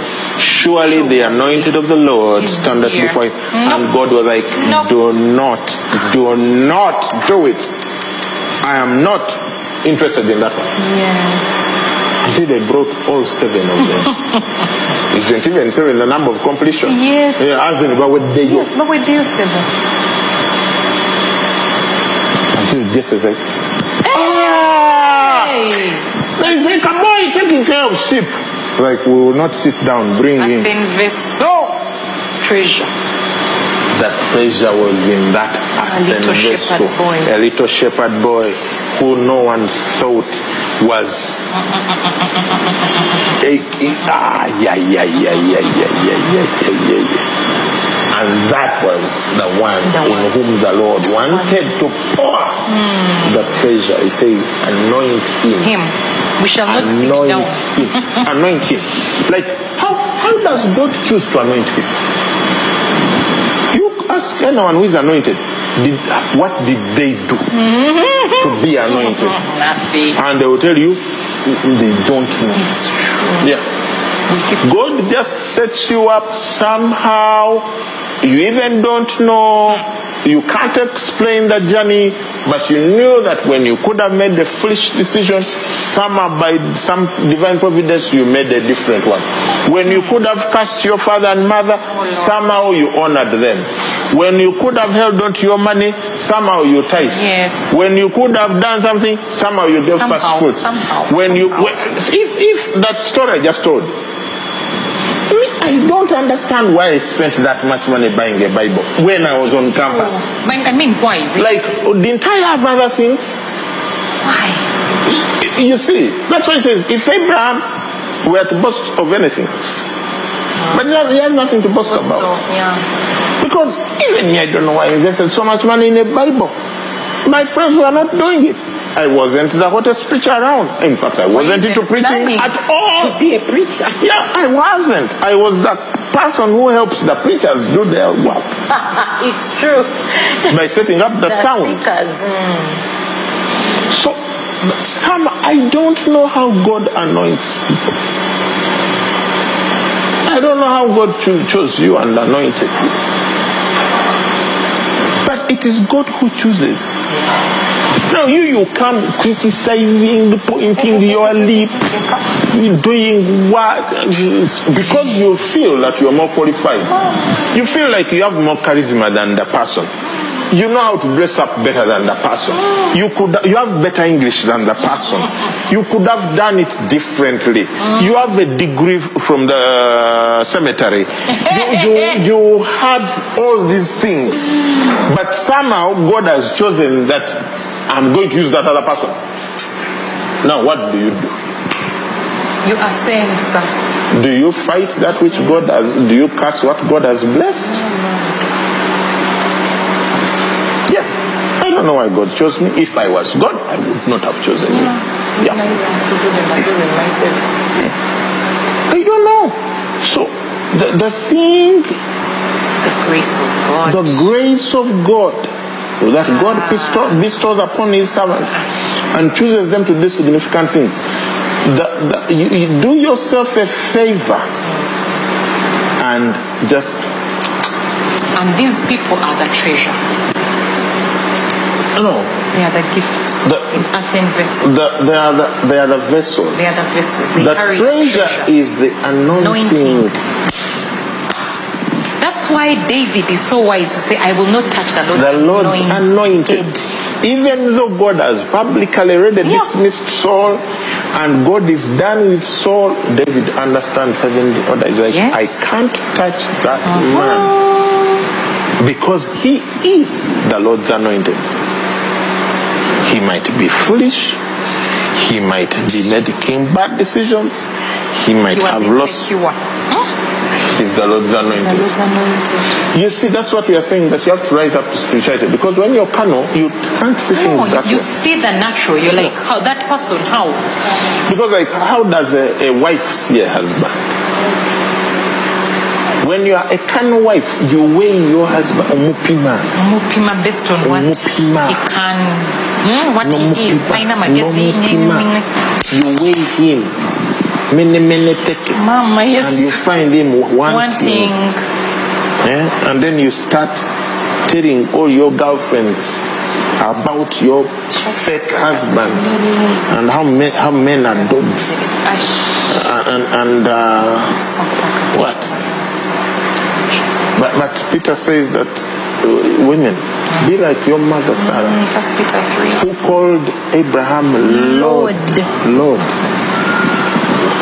Surely the anointed of the Lord standeth before him. And God was like, Nope. Do not, do not do it. I am not interested in that one. Yes. Until they brought all seven of them. Isn't even seven the number of completion? Yes. Yeah, as in about what they Yes, no way deal seven. Until Jesse said, Ah! Hey. There's like a boy taking care of sheep. Like, we will not sit down, bring That's in. in vessel. Treasure. That treasure was in that earthen vessel. shepherd boy. A little shepherd boy who no one thought was. Ah, yeah, yeah, yeah, yeah, yeah, yeah, yeah, yeah, yeah. And that was the one The in one. whom the Lord wanted to pour the treasure. He says, anoint him. Him. We shall not sit anoint down. him. anoint him. Like, how, how does God choose to anoint him? You ask anyone who is anointed, did, what did they do to be anointed? Nothing. And they will tell you, they don't know. It's true. Yeah. God just sets you up somehow. You even don't know. Mm. You can't explain the journey, but you knew that when you could have made a foolish decision, somehow by some divine providence, you made a different one. When you could have cursed your father and mother, somehow you honored them. When you could have held on to your money, somehow you tithe. Yes. When you could have done something, somehow you gave first fruits. somehow, when you, somehow. when- if if that story I just told, I don't understand why I spent that much money buying a Bible when I was on campus. But I mean, why? Like, didn't I have other things? Why? You see, that's why it says, if Abraham were to boast of anything, but he has, nothing to boast about. yeah. Because even me, I don't know why I invested so much money in a Bible. My friends were not doing it. I wasn't the hottest preacher around. In fact, I wasn't into preaching at all. To be a preacher. Yeah, I wasn't. I was the person who helps the preachers do their work it's true. by setting up the, The sound. speakers. mm. So, some I don't know how God anoints people. I don't know how God cho- chose you and anointed you. But it is God who chooses. Now you you come criticizing, pointing your lip, doing what? Because you feel that you are more qualified. You feel like you have more charisma than the person. You know how to dress up better than the person. You could you have better English than the person. You could have done it differently. You have a degree from the seminary. You, you, you have all these things. But somehow God has chosen that I'm going to use that other person. Now what do you do? You are ascend, sir. Do you fight that which God has do you curse what God has blessed? Yeah. I don't know why God chose me. If I was God, I would not have chosen you. Yeah. I don't know. So the, the thing, The grace of God. the grace of God that God bestow, bestows upon His servants and chooses them to do significant things. The, the, you, you do yourself a favor and just and these people are the treasure. no. They are the gift The- in earthen vessels. The, they are the they are the vessels. They are the vessels. They The carry treasure is the anointing. Anointing. That's why David is so wise to say, I will not touch the Lord's, The Lord's anointed. anointed. Even though God has publicly already Yeah. dismissed Saul and God is done with Saul, David understands heavenly order. He's like, Yes. Uh-huh. I can't touch that man because he is the Lord's anointed. He might be foolish. He might be making bad decisions. He might He have lost. insecure. Huh? He's the Lord's anointed. You see, that's what we are saying that you have to rise up to spirituality because when you're carnal, you can't see No, things that you way. see the natural. You're like, how that person, how? Because, like, how does a, a wife see a husband? When you are a carnal wife, you weigh your husband. Omupima. Mupima based on what he can, hmm, what No he is. mupima. Haina No magazine. You weigh him. Mene mene teke. Mama, yes. And you find him wanting. Wanting. Eh? And then you start telling all your girlfriends about your fake husband and how men, how men are dogs. And, and, uh, what? But, but Peter says that uh, women, be like your mother Sarah, First Peter 3. who called Abraham Lord. Lord. Yes,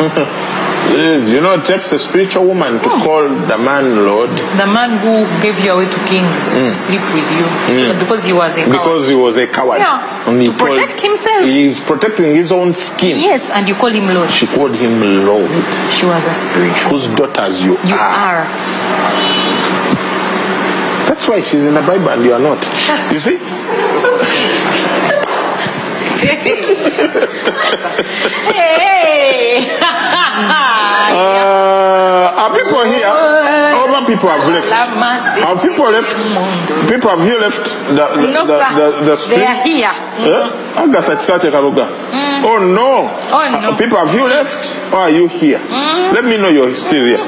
you know, it takes a spiritual woman to oh. call the man Lord The man who gave you away to kings to hmm. sleep with you so hmm. because he was a coward. because he was a coward. Yeah, And he to protect himself. He's protecting his own skin. Yes, and you call him Lord. She called him Lord, She was a spiritual. whose daughters you, You are. are. That's why she's in the Bible and you are not. You see? hey! Uh, are people here? Other people have left. Have people left? People have you left the the, No, the, the, the street? They are here. Eh? Agasa Kisate Kaluga. Oh no. Oh, no. People have you left or are you here? Let me know you're still here.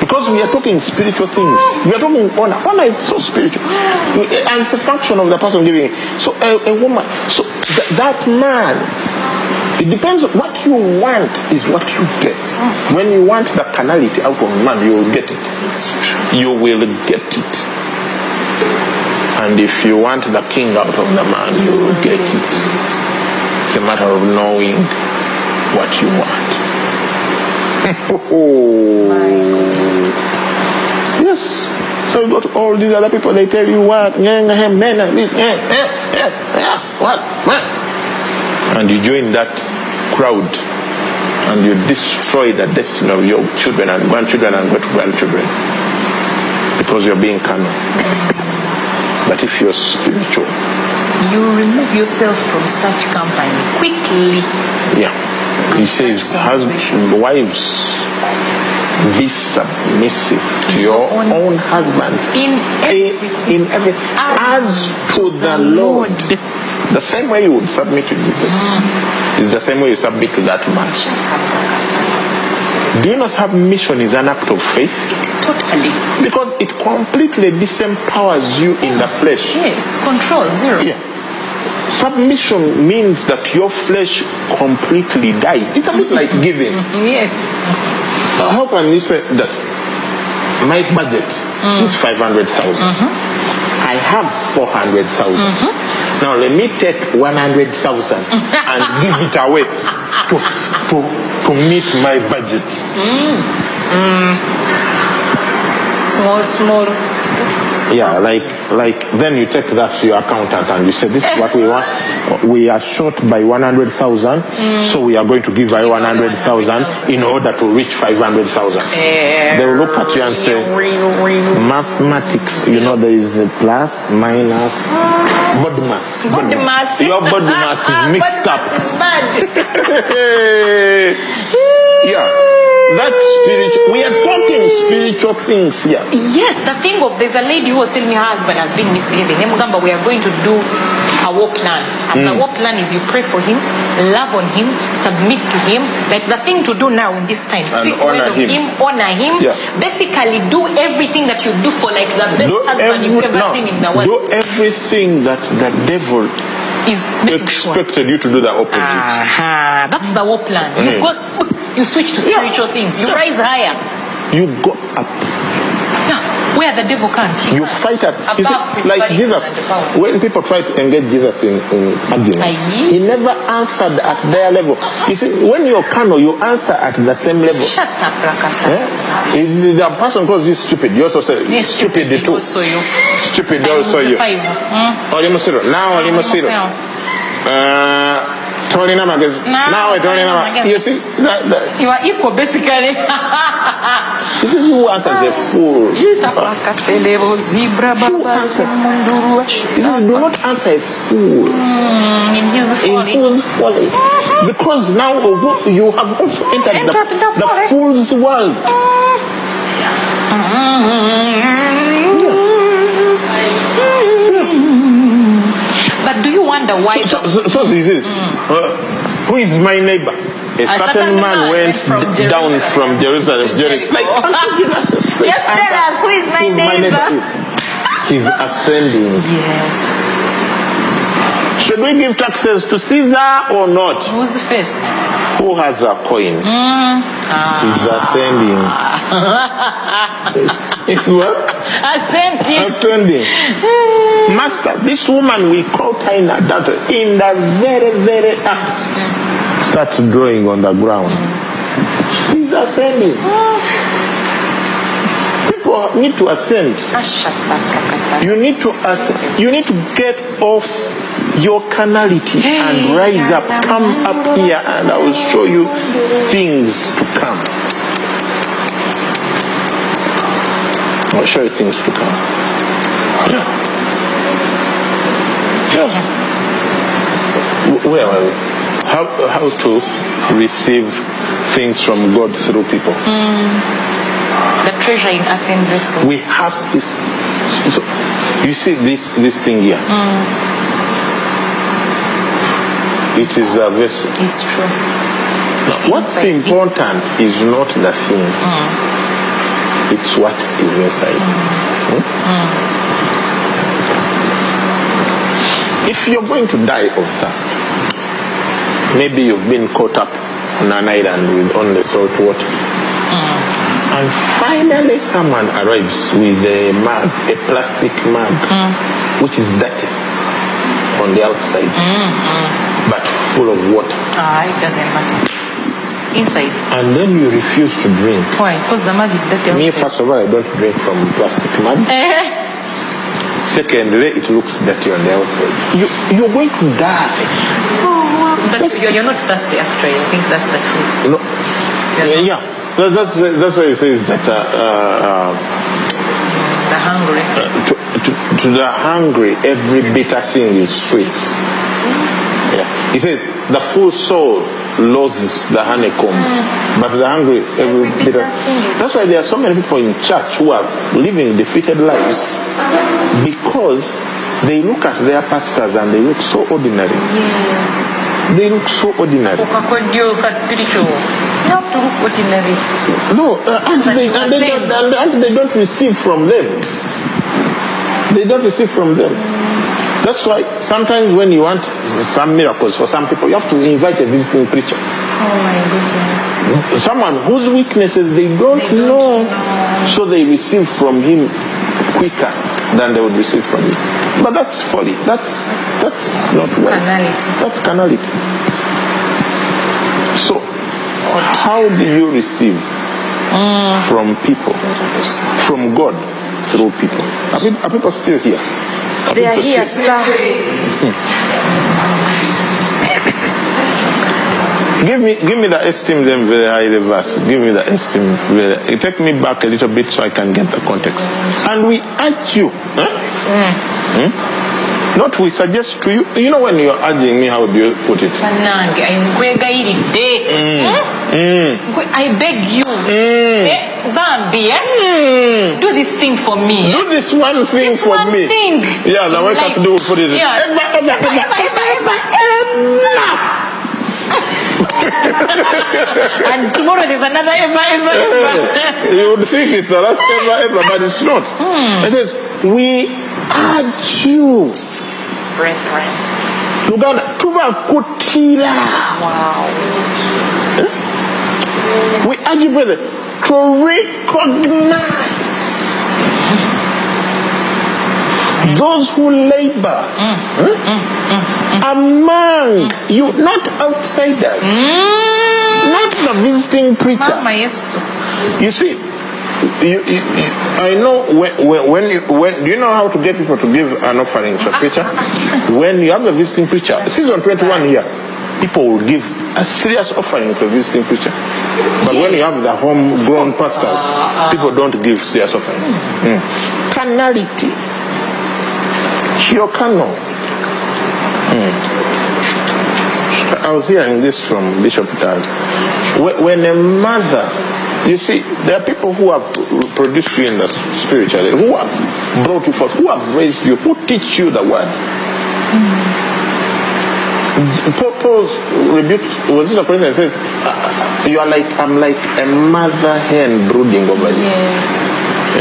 Because we are talking spiritual things. We are talking honor. Honor is so spiritual. And it's a function of the person giving it. So a, a woman, so th- that man, it depends what you want is what you get. When you want the carnality out of man, you will get it. You will get it. And if you want the king out of the man, you will get it. It's a matter of knowing what you want. yes. So you go to all these other people, they tell you what, men yeah, yeah, yeah, yeah, what, what. And you join that crowd and you destroy the destiny of your children and grandchildren and grandchildren because you're being carnal. But if you're spiritual, You remove yourself from such company quickly. yeah. He says, husband, wives, be submissive to your own husbands In in, in every as to the Lord. The same way you would submit to Jesus mm. is the same way you submit to that man. Do you know submission is an act of faith? Totally. Because it completely disempowers you in the flesh. Yes. Control zero. Yeah. Submission means that your flesh completely dies. It's a bit like giving. Mm-hmm. Yes. How can you say that my budget mm. is 500,000? Mm-hmm. I have 400,000. Mm-hmm. Now let me take 100,000 and give it away to, to, to meet my budget. Mm. Mm. Small, small. Yeah, like like then you take that to your accountant and you say this is what we want. we are short by 100,000, so we are going to give away 100,000 in order to reach 500,000. They will look at you and say, mathematics, you know, there is a plus, minus, body mass. Body mass. Your body mass is mixed up. yeah. That's spiritual. We are talking spiritual things here. Yes, the thing of there's a lady who was telling me her husband has been misbehaving. Nemugamba, we are going to do a war plan. And the mm. war plan is you pray for him, love on him, submit to him. Like the thing to do now in this time, speak honor of him. him. honor him. Yeah. Basically, do everything that you do for like the best Do, husband every, you've ever no, seen in the world. do everything that the devil Is expected you to do the opposite. Aha, that's the war plan. You mm. go, you switch to Yeah. spiritual things. You Yeah. rise higher. You go up. Where the devil can't. He You fight at you see, like Jesus. When people try to engage Jesus in, in arguments, he never answered at their level. You see, when you're carnal, you answer at the same level. Shut up, Rakata. Eh? If the person calls you stupid, you also say Yes, stupid stupid, too. also you. Stupid also you. Five. Mm. Oli musiro. Now oli musiro. Uh, tolina magezi. Now, Nawe tolina tolina magezi. magezi. You see, that, that, You are equal, basically. this is who answers a fool. Sapakatelebo, zebra, You see, do not answer a fool. Mm, In his in folly. whose folly. Because now you have also entered, Entered the, the the fool's world. But you wonder why? So, so, so this is, uh, who is my neighbor? A, certain, man, went, from down Jerusalem from Jerusalem. Jericho. Like, can't you give us a straight Just tell us, who is my Who neighbor? He's ascending. Yes. Should we give taxes to Caesar or not? Who's the face? Who has a coin? He's ascending. He's what? Ascending. ascending. Master, this woman we call her in adultery in the very, very act starts drawing on the ground. She's ascending. People need to ascend. Shut up, Rakata. You need to ascend. You need to get off your carnality and rise up. Come up here and I will show you things to come. I'll show you things to come. Yeah. Yeah. Wh- Where are we? How, how to receive things from God through people. Mm. The treasure in earthen vessel. We have this. So, you see this this thing here. Mm. It is a vessel. It's true. Now, what's Inside. important is not the thing. Mm. It's what is inside. Mm. Hmm? Mm. If you're going to die of thirst, maybe you've been caught up on an island with only salt water. And finally someone arrives with a mug, a plastic mug, which is dirty on the outside, but full of water. Ah, it doesn't matter. Inside. And then you refuse to drink. Why? Because the mug is dirty Me, first of all, I don't drink from plastic mug. Eh, Secondly, it looks dirty on the outside. You, you're going to die. Oh, But you're, you're not thirsty actually. I think that's the truth. No. Yeah, yeah. That, that's, that's why it says that uh, uh, The hungry. uh, to, to, to the hungry, every bitter thing is sweet. Yeah. He says, the full soul loathes the honeycomb, but the hungry, every Every bitter bitter. That's why there are so many people in church who are living defeated lives because they look at their pastors and they look so ordinary. Yes. They look so ordinary. Ukakodioka spiritual. You have to look ordinary. No, uh, and, So they, and, they and, and they don't receive from them. They don't receive from them. That's why sometimes when you want some miracles for some people, you have to invite a visiting preacher. Oh my goodness. Hmm? Someone whose weaknesses they don't, They don't know. know. So they receive from him quicker than they would receive from you. But that's folly. That's that's not wise. carnality. That's carnality. So how do you receive mm. from people? From God through people. Are people, are people still here? Are They are here, sir. Give me, give me the esteem them very highly verse. Give me the esteem very. Take me back a little bit so I can get the context. And we urge you. Huh? Hmm? Not we suggest to you. You know when you are urging me, how do you put it? bannange ayi nkwegayiridde Mm. I beg you Eh, bambi eh? do this thing for me? Do this one thing This for one me. thing. Yeah, now what Like- can do it in. Yeah. Ever, ever, ever, ever, ever, ever. and tomorrow there's another ever ever ever you would think it's the last ever, ever, but it's not. It says, we urge you. brethren Luganda, tubakutira. wow We urge you, brother, to recognize those who labor. Mm. Huh, among you, not outsiders, mm. not the visiting preacher. mama yesu. You see, you, you, I know when, when, when you when do you know how to get people to give an offering to a preacher? when you have a visiting preacher, season twenty one here, people will give a serious offering to a visiting preacher. But when you have the homegrown pastors, people don't give serious offering. Mm. Carnality. Hiokano. I was hearing this from Bishop Tal. When a mother, you see, there are people who have produced you in the spiritually, who have brought you forth, who have raised you, who teach you the word. Paul Paul's rebuked, was it a person that says, "Uh, you are like, I'm like a mother hen brooding over you.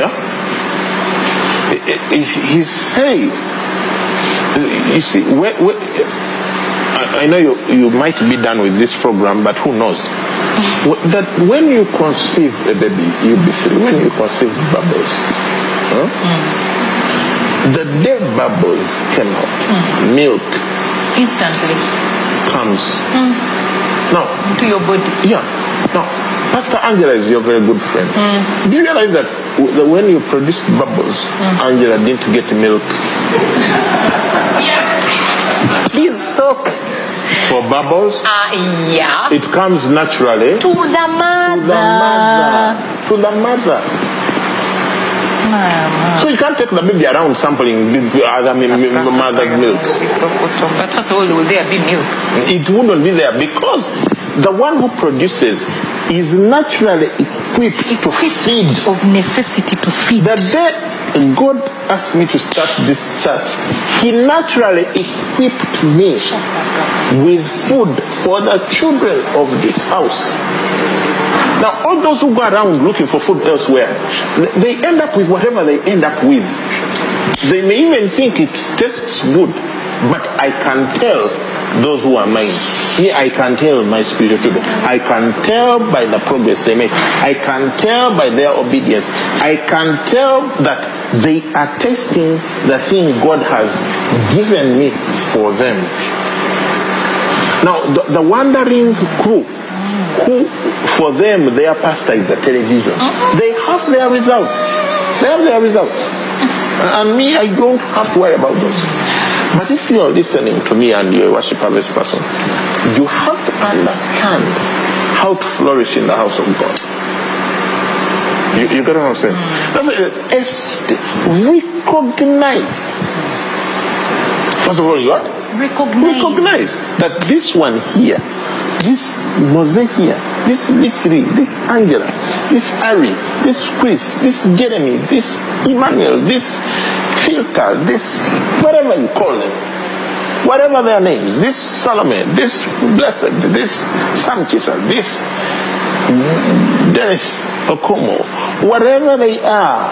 Yeah? He- says, you see, where, where, I, know you, you might be done with this program, but who knows? That when you conceive a baby, you'll be free. When you conceive bubbles, huh? the day bubbles came out, milk instantly comes. Hmm. Now, to your body yeah. Now, Pastor Angela is your very good friend. Hmm. Do you realize that, w- that when you produced bubbles, hmm. Angela didn't get milk please stop for bubbles? ah yeah It comes naturally to the mother to the mother. To the mother. Mama So you can't take the baby around sampling other mother's milk. but first of all will there be milk It wouldn't be there because the one who produces is naturally equipped to feed. of necessity to feed The day God asked me to start this church, He naturally equipped me with food for the children of this house. Now, all those who go around looking for food elsewhere, they- end up with whatever they end up with. They may even think it tastes good, but I can tell those who are mine. Me, I can tell my spiritual children. I can tell by the progress they make. I can tell by their obedience. I can tell that they are tasting the thing God has given me for them. Now, the, the wandering crew, who for them their pastor is the television, mm-hmm. they have their results. They have their results. And me, I don't have to worry about those. But if you're listening to me and you're a worship harvest person, you have to understand how to flourish in the house of God. You, you get what I'm saying? Mm. That's it. Recognize. First of all, you what? recognize recognize that this one here, this Mose here, this Victory, this Angela, this Ari, this Chris, this Jeremy, this Emmanuel, this Filter, this whatever you call them, whatever their names, this Solomon, this Blessed, this Sam Chisa, this Dennis Okomo, whatever they are,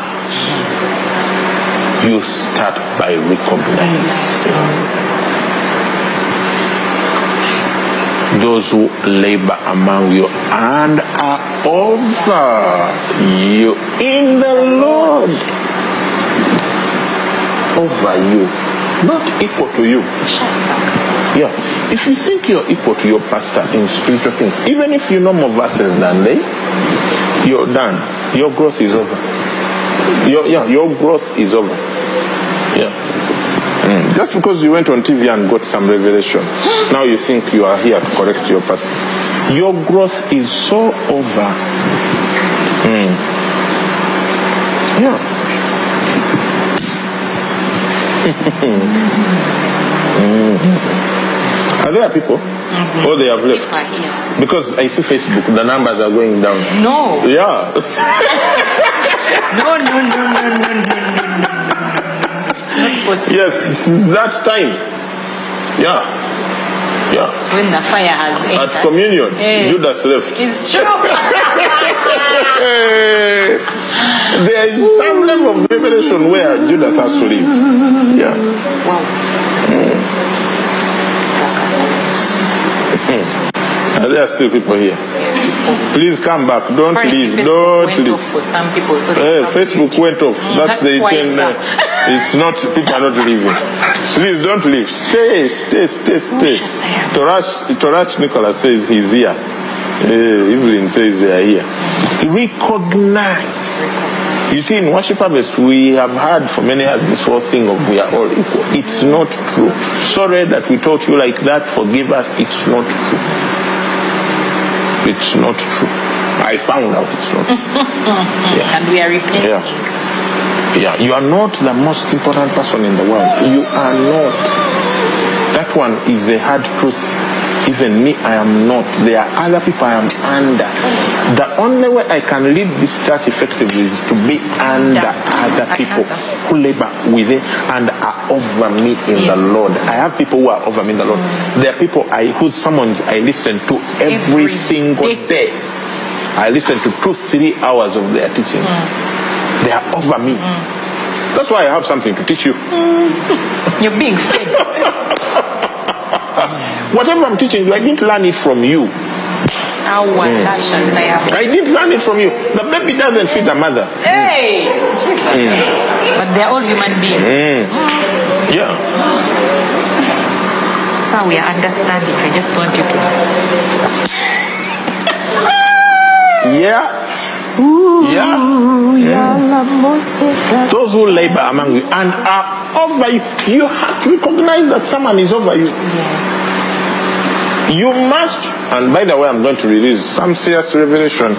you start by recognizing. Those who labor among you and are over you in the Lord. Over you, not equal to you. Yeah. If you think you're equal to your pastor in spiritual things, even if you know more verses than they, you're done. Your growth is over. Your, yeah, your growth is over. Mm. Just because you went on TV and got some revelation, now you think you are here to correct your pastor. Your growth is so over. Mm. Yeah. Mm. Are there people? Or they have left? Because I see Facebook, the numbers are going down. No. Yeah. No, no, no, no, no, no, possible. yes, it's that time. Yeah. Yeah. When the fire has At entered. communion, Eh. Judas left. It's true. There is some level of revelation where Judas has to leave. Yeah. Are there are still people here? Please come back. Don't Apparently leave. Facebook Don't went leave. off for some people, so Hey, Facebook went off. Mm, that's, that's the why, ten, sir. uh, It's not people are not leaving. Please don't leave. Stay, stay, stay, stay. Torash, Torash Nicholas says he's here. Uh, Evelyn says they are here. Recognize. You see, in worship harvest, we have heard for many years this whole thing of we are all equal. It's not true. Sorry that we taught you like that. Forgive us. It's not true. It's not true. I found out it's not true. Yeah. And we are repenting. Yeah. Yeah, you are not the most important person in the world. You are not. That one is a hard truth. Even me, I am not. There are other people I am under. The only way I can lead this church effectively is to be under other people who labor with it and are over me in Yes. the Lord. I have people who are over me in the Lord. There are people I whose sermons I listen to every, Every single day. day. I listen to two, three hours of their teachings. Hmm. They are over me. Mm. That's why I have something to teach you. Mm. You're being fed. Whatever I'm teaching you, I didn't learn it from you. Lashes, mm. I didn't learn it from you. The baby doesn't feed the mother. Hey! But they're all human beings. Yeah. So we are understanding. I just want you to. Yeah. Yeah. Those who labor among you and are over you, you have to recognize that someone is over you. You must, and by the way, I'm going to release some serious revelation.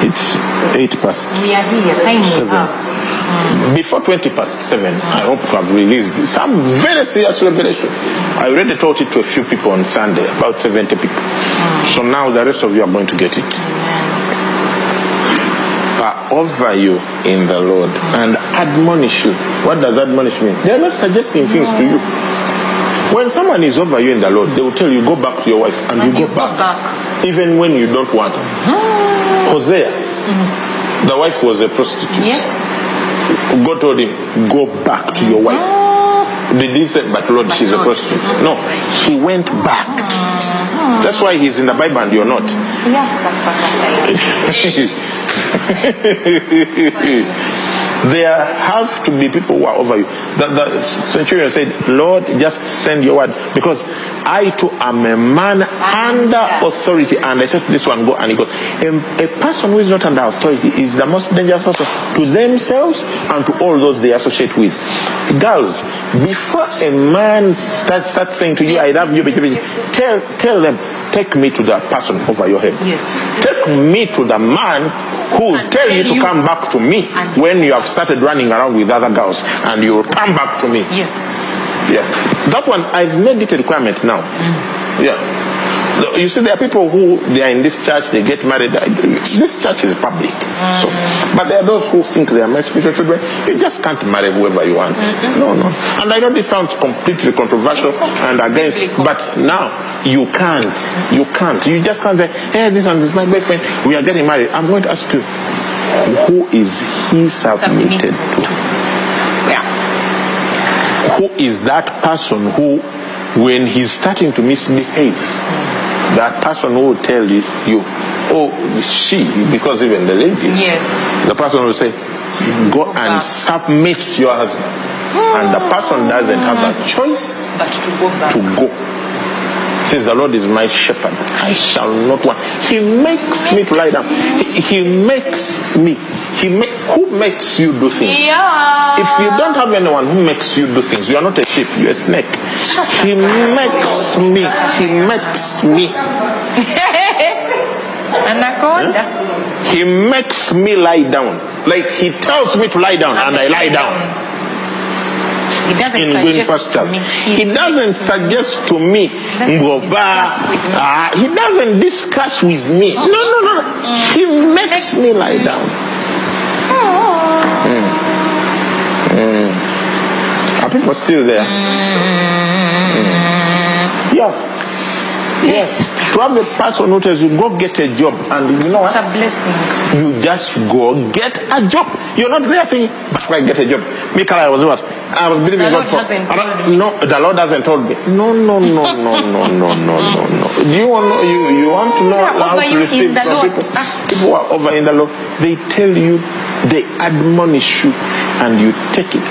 It's 8 past. We are here. Time Seven. have. Before 20 past 7, I hope to have released some very serious revelation. I already taught it to a few people on Sunday, about 70 people. Ah. So now the rest of you are going to get it. Over you in the Lord and admonish you. What does admonish mean? They are not suggesting things to you. When someone is over you in the Lord, they will tell you, go back to your wife, and, And you, you go back, back. even when you don't want. Mm-hmm. Hosea, mm-hmm. the wife was a prostitute. Yes. God told him, go back to your wife. Mm-hmm. Did he say, but Lord, But she's a prostitute? No, he went back. That's why he's in the Bible and you're not. there have to be people who are over you. The, the centurion said, Lord, just send your word. Because I too am a man under authority. And I said to this one, go. And he goes, a, a person who is not under authority is the most dangerous person to themselves and to all those they associate with. Girls, before a man starts, saying to you, I love you, tell, tell them, take me to the person over your head. Yes. Take me to the man who will tell you to you- come back to me when you have started running around with other girls and you will come back to me. Yes. Yeah. That one, I've made it a requirement now. Yeah. You see, there are people who they are in this church, they get married. This church is public. So, but there are those who think they are my spiritual children. You just can't marry whoever you want. No, no. And I know this sounds completely controversial okay. and against, Biblical. but now you can't. You can't. You just can't say, hey, this one is my boyfriend. We are getting married. I'm going to ask you, who is he submitted Submitted to? Yeah. who is that person who, when he's starting to misbehave, that person who will tell you, you oh, she, because even the lady, Yes. the person will say, go and submit to your husband. And the person doesn't have a mm. choice But to go back. to go. Says the Lord is my shepherd. I shall not want. He makes me to lie down. He, he makes me. He He ma- who makes you do things? Yeah. If you don't have anyone who makes you do things, you are not a sheep, you're a snake. He makes me. He makes me. He makes me lie down. Like he tells me to lie down and I lie down in green pastures. He doesn't suggest to me, Ngova. discuss with me. Ah, he doesn't discuss with me. No, no, no. He makes me lie down. Mm. Are people still there? Mm. Yeah. Yes. To have the person who tells you, go get a job, and you know It's what? a blessing. You just go get a job. You're not there thinking, but I get a job. Me, I was what? I was believing God for. hasn't told me. No, the Lord hasn't told me. No, no, no, no, no, no, no, no, no. Do you want you, you want to know Yeah, how to you receive from Lord. people? Ah. People are over in the Lord. They tell you, they admonish you, and you take it.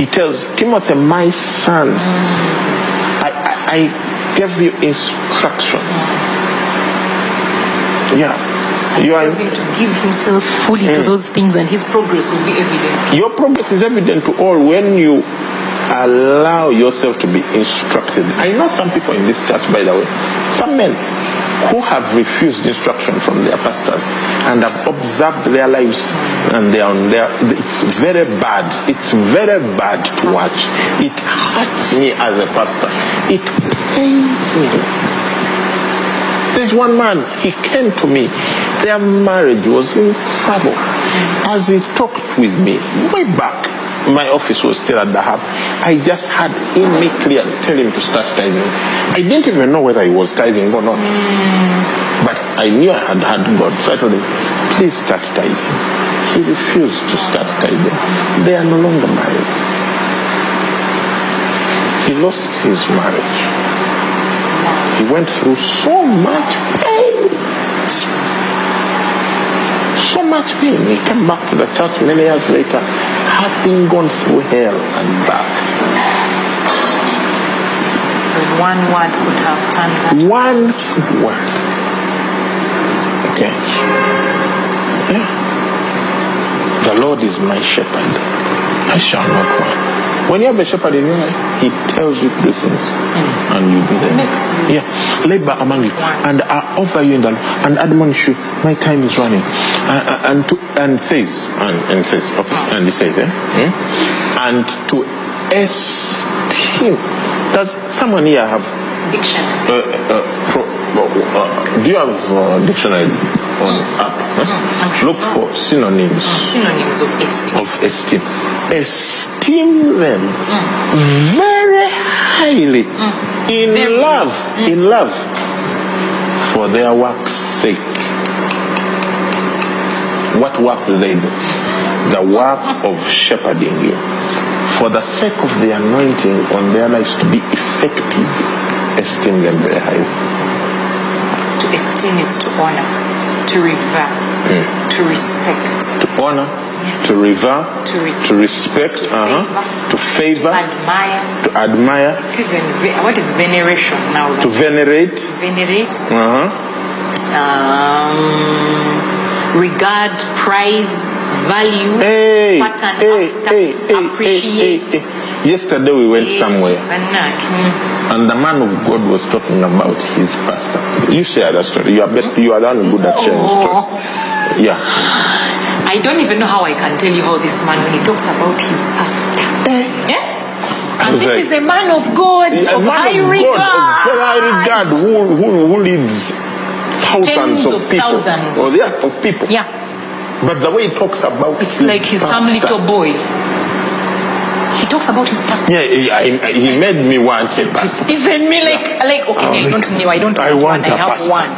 He tells Timothy, my son, I, I, I gave you instructions. Yeah. You are, him to give himself fully to mm. those things and his progress will be evident. Your progress is evident to all when you allow yourself to be instructed. I know some people in this church, by the way, some men who have refused instruction from their pastors and have observed their lives and they are on their it's very bad it's very bad to watch it hurts me as a pastor it pains me there's one man, he came to me. Their marriage was in trouble. As he talked with me, way back, my office was still at the hub. I just had in me clear tell him to start tithing. I didn't even know whether he was tithing or not. But I knew I had had God. So I told him, please start tithing. He refused to start tithing. They are no longer married. He lost his marriage. He went through so much pain. So much pain. He came back to the church many years later, having gone through hell and back. But one word could have turned that. One word. Okay. Yeah. The Lord is my shepherd. I shall not want. When you have a shepherd in your life, he tells you to do things and you do them. Yeah. Labor among you and are over you in the and admonish you. My time is running. Uh, and to, and says and, and says okay, and he says eh? Hmm? and to esteem. Does someone here have Diction. uh, uh, pro, uh, do you have uh, dictionary on mm. app? huh? Mm, I'm sure. Look for mm. synonyms Synonyms of esteem. of esteem. Esteem them very highly in Very. love, in love for their work's sake. What work do they do? The work of shepherding you. For the sake of the anointing on their lives to be effective, esteem them very highly. To esteem is to honor, to revere, to respect, To honor, to revere, To respect. to respect, uh-huh, to favor, admire. to admire, It's even what is veneration now? to venerate, venerate, uh-huh, um, regard, prize, value, Hey, pattern hey, after, hey, appreciate. Yesterday we went somewhere and the man of God was talking about his pastor. You share that story. You are bet- you are done good at sharing story. Oh. Yeah. I don't even know how I can tell you how this man, when he talks about his pastor, eh? yeah? and this like- is a man of God, A of man high of regard, God, of high regard, who, who, who leads thousands of, of people. thousands. Or yeah, of people. Yeah, But the way he talks about it's like his some little boy. He talks about his pastor. Yeah, he, I, he made me want a pastor. Even me, like, like okay, I don't know, I don't I want one, I a have pastor. one.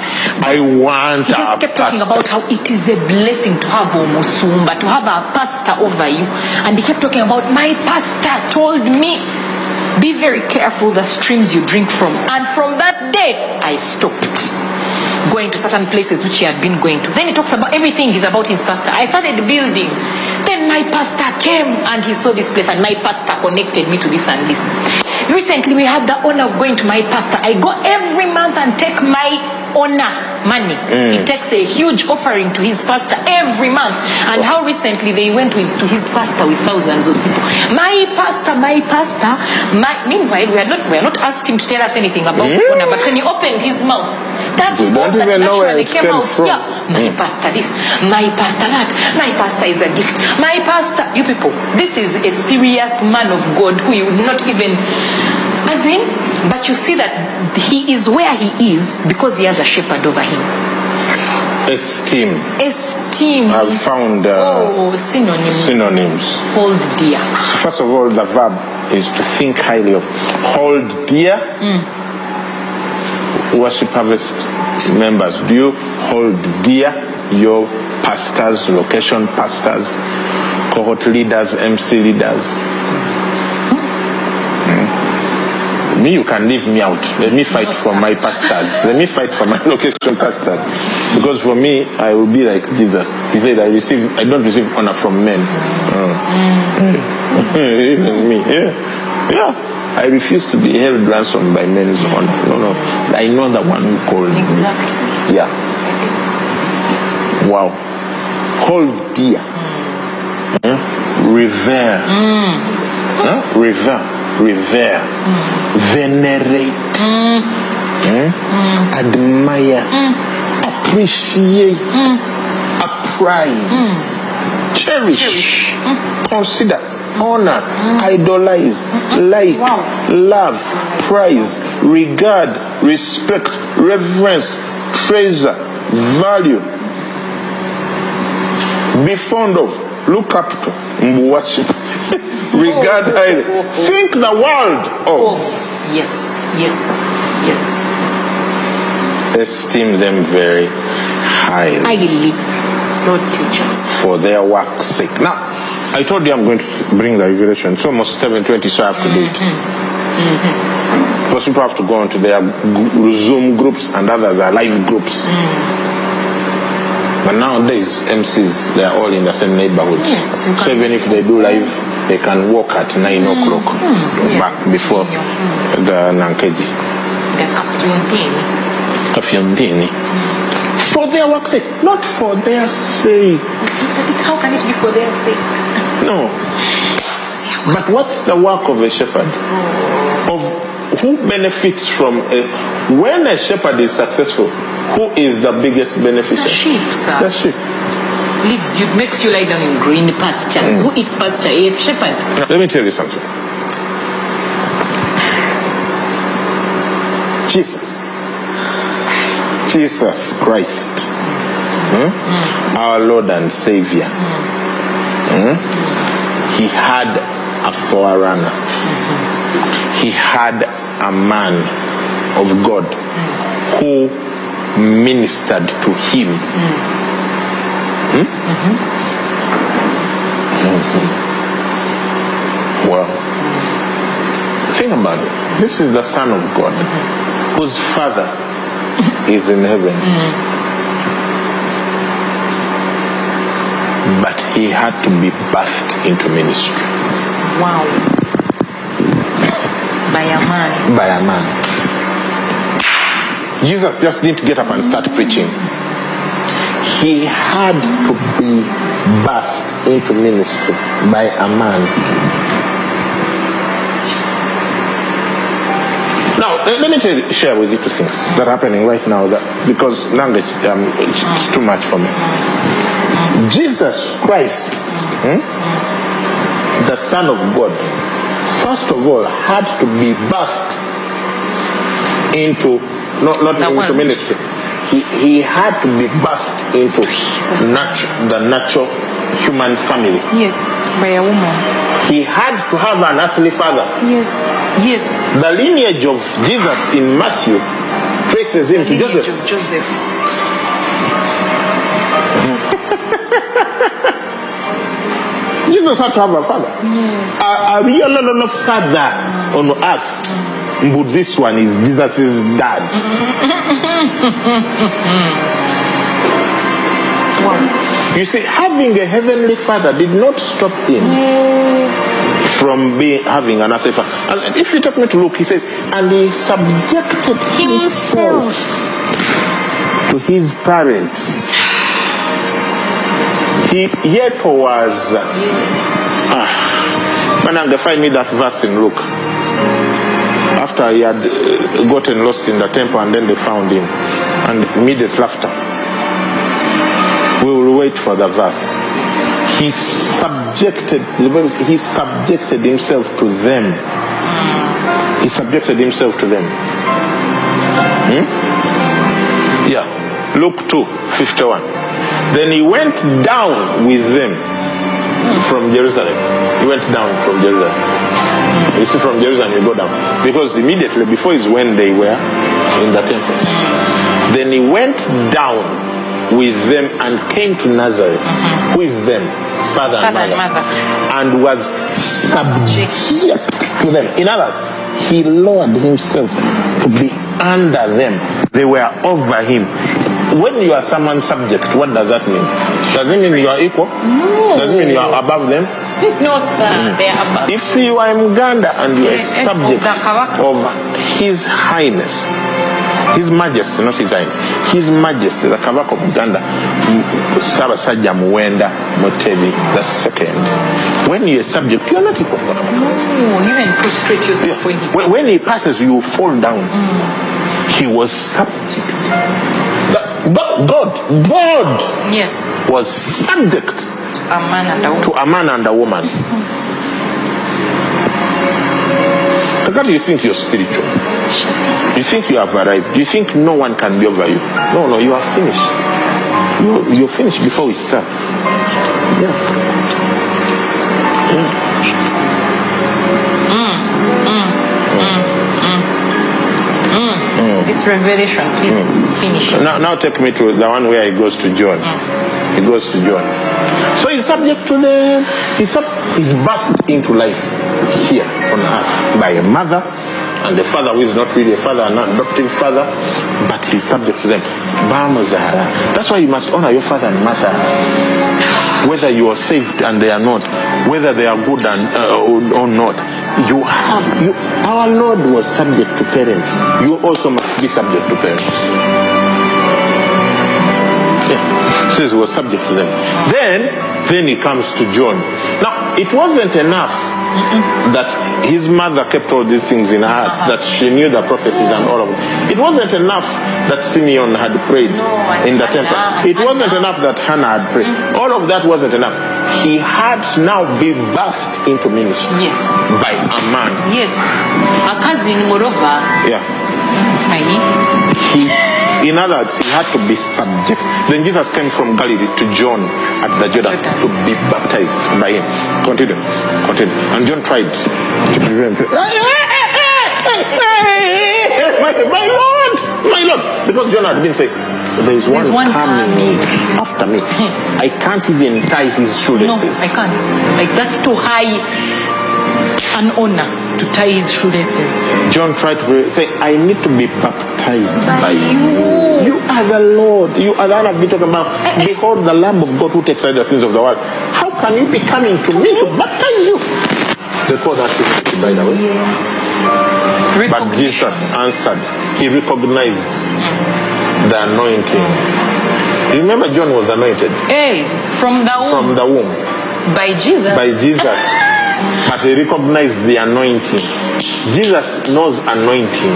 I want He just kept talking about how it is a blessing to have a musumba, to have a pastor over you. And he kept talking about, my pastor told me, be very careful the streams you drink from. And from that day, I stopped going to certain places which he had been going to. Then he talks about everything is about his pastor. I started building. Then my pastor came and he saw this place, and my pastor connected me to this and this. Recently, we had the honor of going to my pastor. I go every month and take my honor money. Mm. He takes a huge offering to his pastor every month. And how recently they went with, to his pastor with thousands of people. My pastor, my pastor. My, meanwhile, we are not we are not asked him to tell us anything about mm. honor, but when he opened his mouth, that We don't that even know where it came came out. from. Yeah, my pastor this, my pastor that, my pastor is a gift. My pastor, you people, this is a serious man of God who you would not even, as in, but you see that he is where he is because he has a shepherd over him. Esteem. Esteem. I've found uh, oh, synonyms. synonyms. Hold dear. First of all, the verb is to think highly of. Hold dear. Worship harvest members, do you hold dear your pastors, location pastors, cohort leaders, MC leaders? Hmm. Me, you can leave me out. Let me fight for my pastors. Let me fight for my location pastors. Because for me, I will be like Jesus. He said, "I receive, I don't receive honor from men." Oh. Even me, yeah, yeah. I refuse to be held ransom by men's honor. No, no. I know the one who called me. Exactly. Yeah. Wow. Hold dear. Huh? Revere. Huh? Revere. Revere. Venerate. Hmm? Admire. Appreciate. Apprize. Cherish. Consider. Honor. Idolize. Like. Love. Prize. Regard. Respect. Reverence. Treasure. Value be fond of, look up to, worship, regard oh. highly, think the world Oh, of, yes, yes, yes. esteem them very highly Highly. Lord teach us. for their work's sake. Now, I told you I'm going to bring the revelation. It's almost 7.20, so I have to do it. Mm-hmm. Because people have to go onto their Zoom groups and others are live groups. But nowadays, MCs, they are all in the same neighborhood. Yes, so even if they do live, they can walk at 9 o'clock back yes, before the Nankeji. The captain. Kafyondini. For their work's sake, not for their sake. But how can it be for their sake? No. But what's the work of a shepherd? Of who benefits from a when a shepherd is successful, who is the biggest beneficiary? The sheep, The sheep. Leads you, makes you lie down in green pastures. Who eats pasture? A shepherd. Let me tell you something. Jesus. Jesus Christ. hmm, Our Lord and Savior. hmm, He had a forerunner. He had a man of God who ministered to him. Hmm? Hmm. Hmm. hmm. Well, think about it. This is the Son of God, whose Father is in heaven. But he had to be birthed into ministry Wow. By a man. by a man. Jesus just didn't get up and start preaching. He had to be birthed into ministry by a man. Now, let, me tell share with you two things that are happening right now that, because language um, too much for me. Jesus Christ, hmm, the Son of God, first of all had to be burst into, not, not The into world. ministry. He, he had to be burst into natu- the natural human family. Yes. By a woman. He had to have an earthly father. Yes. Yes. The lineage of Jesus in Matthew traces him to Joseph. Joseph. Jesus had to have a father. A, a real no, father on earth. But this one is Jesus' dad. Wow. You see, having a heavenly father did not stop him hmm. from being having an earthly father. And if you take me to Luke, he says, and he subjected himself to his parents. He yet was. Ah, man, they find me that verse in Luke. After he had uh, gotten lost in the temple and then they found him. And immediate laughter. We will wait for the verse. He subjected, he subjected himself to them. He subjected himself to them. Hmm? Yeah. Luke 2, 51. Then he went down with them from Jerusalem. He went down from Jerusalem. You see, from Jerusalem you go down. Because immediately before is when they were in the temple. Then he went down with them and came to Nazareth. Who is them? Father, and, Father and mother. mother. And was subject to them. In other words, he lowered himself to be under them. They were over him. When you are someone's subject, what does that mean? Does it mean you are equal? No. Does it mean you are above them? No, sir. Mm. They are above. If you are Muganda and you are a subject of His Highness, His Majesty, not His Highness, His Majesty, the Kabaka of Uganda, Sabasajja Muwenda Mutebi, the second. When you are subject, you are not equal. No, even prostrate yourself yeah. when he passes. when he passes, you fall down. mm. He was subject. God, God, God Yes. was subject A man and a woman. to a man and a woman. Do you think you're spiritual? You think you have arrived? You think no one can be over you? No, no, you are finished. You, you're finished before we start. Yeah. This revelation, please finish it. Now, now take me to the one where he goes to John. He goes to John. So he's subject to them. He's, sub- he's birthed into life here on earth by a mother and the father who is not really a father, an adoptive father, but he's subject to them. That's why you must honor your father and mother. Whether you are saved and they are not, whether they are good and, uh, or, or not, you have. You, our Lord was subject to parents. You also must be subject to parents. Yeah. Says he was subject to them. Then, then he comes to John. Now, it wasn't enough that his mother kept all these things in her heart, uh-huh. that she knew the prophecies and all of it. It wasn't enough that Simeon had prayed in the temple. It wasn't enough that Hannah had prayed. Mm-hmm. All of that wasn't enough. He had now been birthed into ministry Yes. by a man. Yes. A cousin, moreover, Yeah. My He, in other words, he had to be subject. Then Jesus came from Galilee to John at the Jordan Jordan. to be baptized by him. Continue, continue. And John tried to prevent. him. My, my Lord, my Lord, because John had been saying, "There is one, one coming, coming." after me. I can't even tie his shoelaces. No. I can't. Like that's too high an honor to tie his shoelaces. John tried to say, I need to be baptized by, By you. you. Are the Lord. You are the one I've been talking about. Eh, eh. Behold the Lamb of God who takes away the sins of the world. How can you be coming to me to baptize you? They call that humility, by the way. But Jesus answered. He recognized the anointing. You remember John was anointed Hey, from the womb, from the womb by Jesus. by Jesus. But he recognized the anointing. Jesus knows anointing.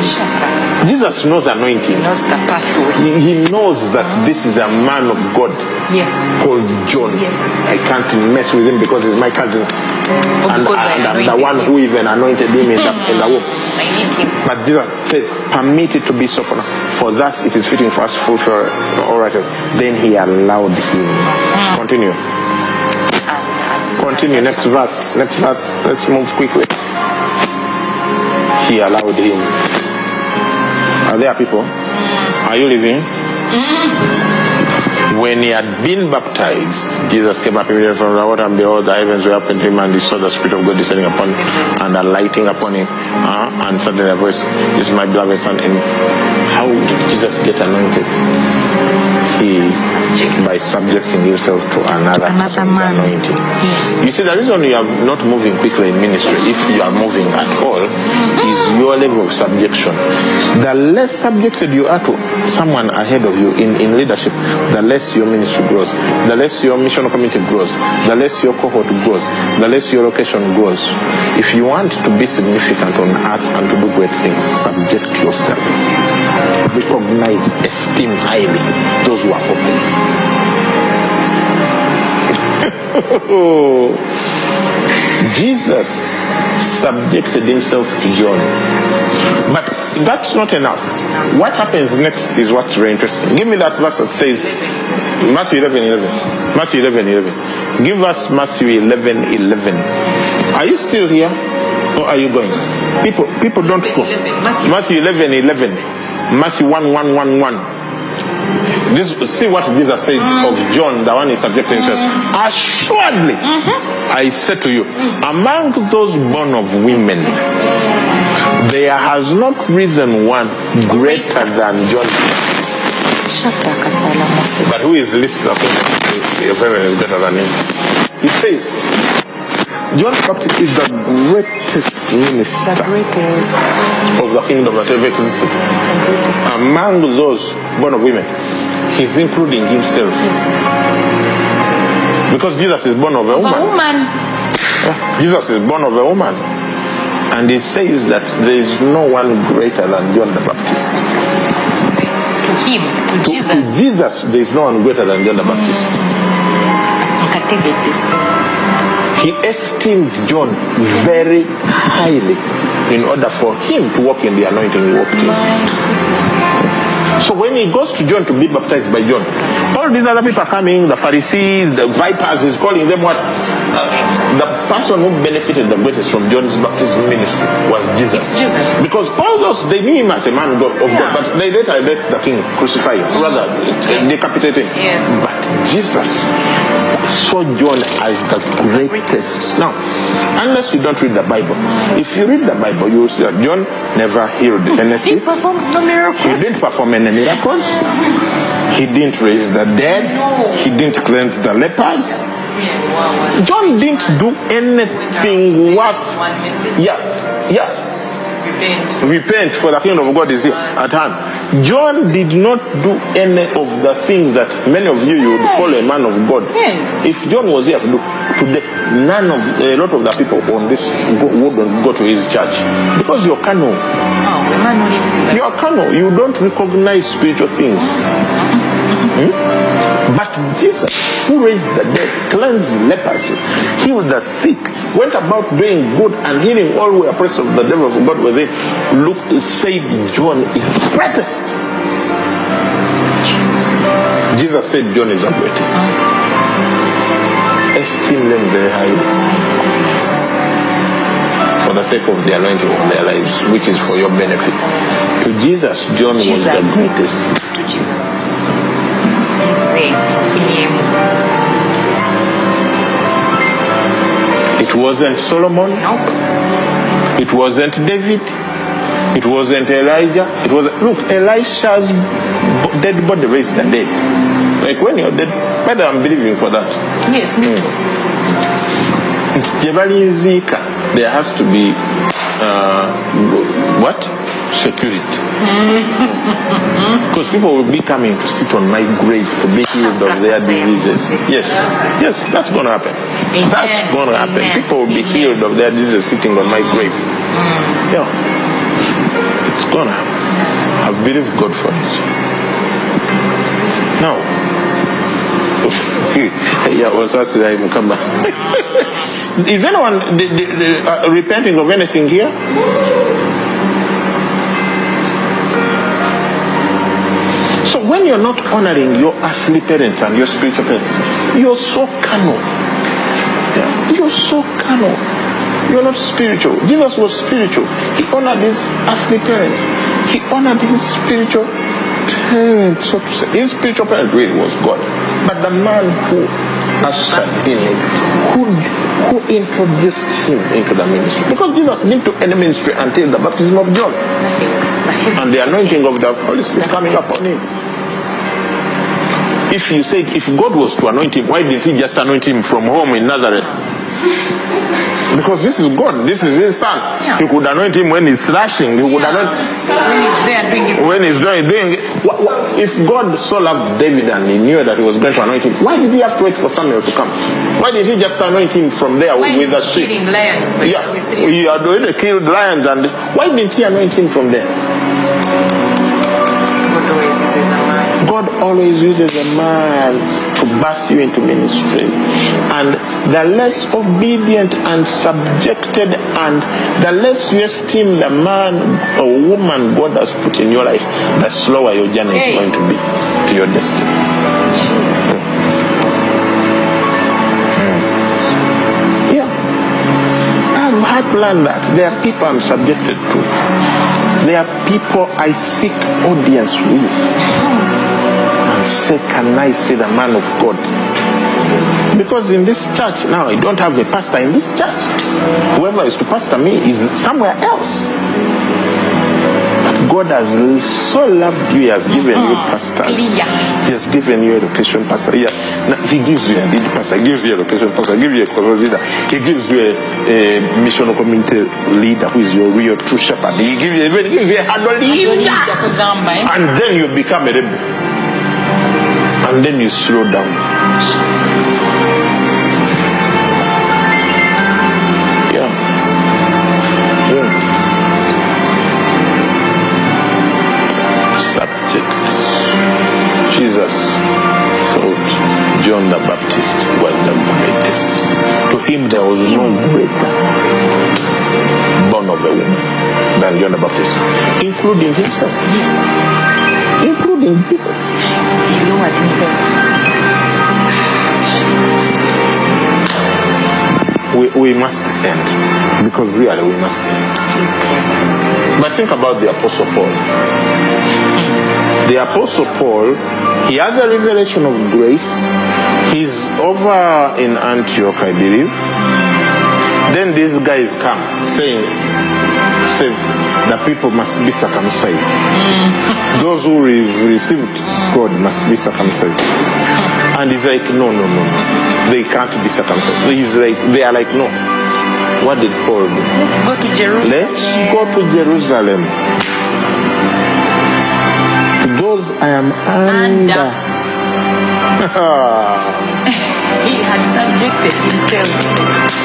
Jesus knows anointing. knows the pathway. He, he knows that this is a man of God Yes. called John. Yes. I can't mess with him because he's my cousin. And, and I'm the one him. who even anointed him in the, in the womb. I need him. But Jesus said, permit it to be so for. For thus it is fitting for us to fulfill all righteousness. Then he allowed him. Hmm. Continue. Continue. Next verse. Next verse. Let's move quickly. He allowed him. Are there people? Are you living? When he had been baptized, Jesus came up immediately from the water, and behold, the heavens were opened to him, and he saw the Spirit of God descending upon him and alighting upon him. Uh, and suddenly a voice, This is my beloved Son. And how did Jesus get anointed? He subject. by subjecting yourself to another, Another man. anointing. Yes. You see, the reason you are not moving quickly in ministry, if you are moving at all, is your level of subjection. The less subjected you are to someone ahead of you in, in leadership, the less your ministry grows, the less your mission community grows, the less your cohort grows, the less your location grows. If you want to be significant on earth and to do great things, subject yourself. Recognize, esteem highly those who are open. Jesus subjected himself to John. But that's not enough. What happens next is what's very interesting. Give me that verse that says, Matthew 11 11. Matthew 11 11. Give us Matthew 11 11. Are you still here? Or are you going? People, people don't go. 11, Matthew. Matthew 11 11. Matthew 1 1 1 1. This, see what Jesus says of mm. John, the one he subjected himself. Mm. Assuredly, mm-hmm. I say to you, among those born of women, there has not risen one greater than John. But who is least? Is better than him. He says, John the Baptist is the greatest The greatest. of the kingdom that ever existed. Among those born of women, he's including himself. Yes. Because Jesus is born of a A woman. woman. Jesus is born of a woman. And he says that there is no one greater than John the Baptist. To him. To To, Jesus. to Jesus, there is no one greater than John the Baptist. Nkategekese. He esteemed John very highly in order for him to walk in the anointing he walked in. So when he goes to John to be baptized by John, all these other people are coming, the Pharisees, the vipers, he's calling them what? Uh, The person who benefited the greatest from John's baptism ministry was Jesus. It's Jesus. Because all those, they knew him as a man of God, Yeah. But they later let the king crucify him, rather decapitate him. Yes. But Jesus saw John as the greatest. Now, unless you don't read the Bible, if you read the Bible, you will see that John never healed any He performed no He didn't perform any miracles. He didn't raise the dead. He didn't cleanse the lepers. John didn't do anything worth. Yeah, yeah. Repent. Repent, for the kingdom of God is here at hand. John did not do any of the things that many of you you would follow a man of God. Yes. If John was here to do today, none of a lot of the people on this go, wouldn't go to his church because you're carnal. Oh, the man who lives in the You're carnal. You don't recognize spiritual things. Hmm? But Jesus, who raised the dead, cleansed leprosy, healed the sick, went about doing good and healing all who were oppressed of the devil of God within, looked, said John is greatest. Jesus said John is the greatest. Esteem them very highly for the sake of the anointing of their lives, which is for your benefit. To Jesus, John was the greatest. It wasn't Solomon, Nope. it wasn't David, it wasn't Elijah. It was look, Elisha's dead body raised the dead. Like when you're dead, whether I'm believing for that. Yes, me too. balinziika there has to be uh, what security because people will be coming to sit on my grave to be healed of their diseases. Yes. Yes that's going to happen that's going to happen people will be healed of their diseases sitting on my grave. Yeah. It's going to happen. I believe god for it. Now yeah wasasira mukama is anyone d- d- d- uh, repenting of anything here so when you're not honoring your earthly parents and your spiritual parents you're so carnal yeah. you're so carnal you're not spiritual jesus was spiritual he honored his earthly parents he honored his spiritual parents so to say his spiritual parent really was god but the man who ushered in him who, who introduced him into the ministry because jesus didn't do any ministry until the baptism of john Nothing. The heavens. and the anointing of the Holy Spirit coming upon him. If you said, if God was to anoint him, why didn't he just anoint him from home in Nazareth? Because this is God, this is his son. Yeah. He could anoint him when he's thrashing. He would anoint When he's there doing his when he's doing, doing wha- wha- if God so loved David and he knew that he was going to anoint him, why did he have to wait for Samuel to come? Why did he just anoint him from there with a sheep? lions. Yeah, the way, seriously. he had already killed lions, and why didn't he anoint him from there? God always uses a man to birth you into ministry. And the less obedient and subjected and the less you esteem the man or woman God has put in your life, the slower your journey Hey. is going to be to your destiny. Yeah. I've had to learn that. There are people I'm subjected to. There are people I seek audience with. Say, can I see the man of God? Because in this church now, I don't have a pastor in this church. Whoever is to pastor me is somewhere else. But God has so loved you, He has given you pastors. He has given you location pastor. Yeah. Now, he gives you a lead pastor, he gives you a location pastor, he gives you a cohort leader, he gives you a, a missional community leader who is your real true shepherd. He gives you, even gives you a leader. And then you become a rebel. And then you slow down. Yeah. Yeah. Subject. Jesus thought John the Baptist was the greatest. To him there was no greater born of a woman than John the Baptist, including himself Yes. Jesus. He lowered himself. We, we must end because really we must end. But think about the Apostle Paul. The Apostle Paul, he has a revelation of grace. He's over in Antioch, I believe. Then these guys come saying, say, the people must be circumcised. Mm. Those who re- received mm. God must be circumcised. Mm. And he's like, no, no, no, no. They can't be circumcised. He's like, they are like, no. What did Paul do? Let's go to Jerusalem. Let's go to Jerusalem. To those I am under. He had subjected himself.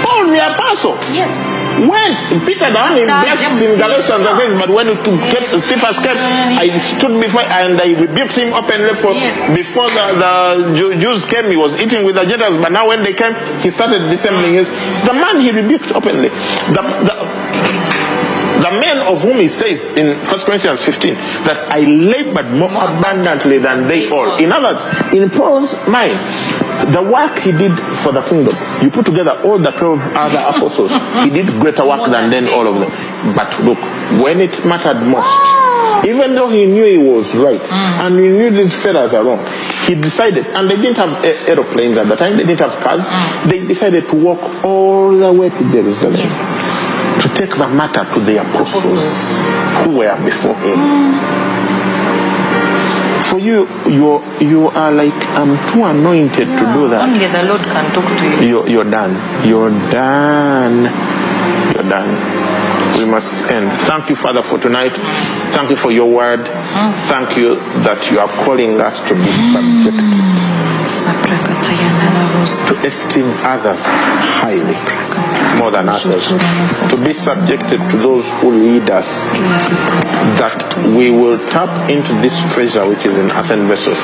Paul the apostle Yes. Went. Peter the one in blessed in Galatians and says, but when it came, Cephas came, I stood before and I rebuked him openly for Yes. before the, the Jews came, he was eating with the Gentiles, but now when they came, he started dissembling his. The man he rebuked openly. The, the, the man of whom he says in 1 Corinthians 15 that I labored more abundantly than they all. In other words, in Paul's mind, the work he did for the kingdom, you put together all the 12 other apostles, he did greater work than then all of them. But look, when it mattered most, even though he knew he was right mm. and he knew these fellas are wrong, he decided, and they didn't have aeroplanes at the time, they didn't have cars, mm. they decided to walk all the way to Jerusalem Yes. to take the matter to the apostles who were before him. Mm. For you, you you are like I'm too anointed to do that. Only the Lord can talk to you. You're, you're done. You're done. You're done. We must end. Thank you, Father, for tonight. Thank you for your word. Thank you that you are calling us to be subject, mm. to esteem others highly more than ourselves, to be subjected to those who lead us, that we will tap into this treasure which is in earthen vessels,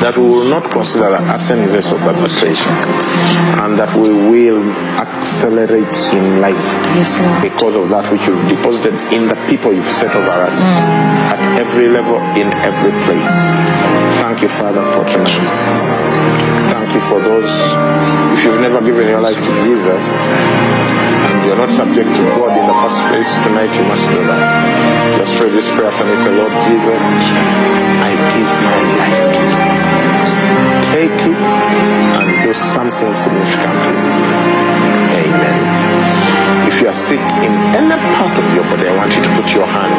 that we will not consider the earthen vessel but the treasure, and that we will accelerate in life because of that which you've deposited in the people you've set over us mm. at every level, in every place. Thank you, Father, for tonight. Thank you for those, if you've never given your life to Jesus, and you're not subject to God in the first place, tonight you must do that. Just pray this prayer for me. Say, Lord Jesus, I give my life to you. Take it and do something significant. Amen. If you are sick in any part of your body, I want you to put your hand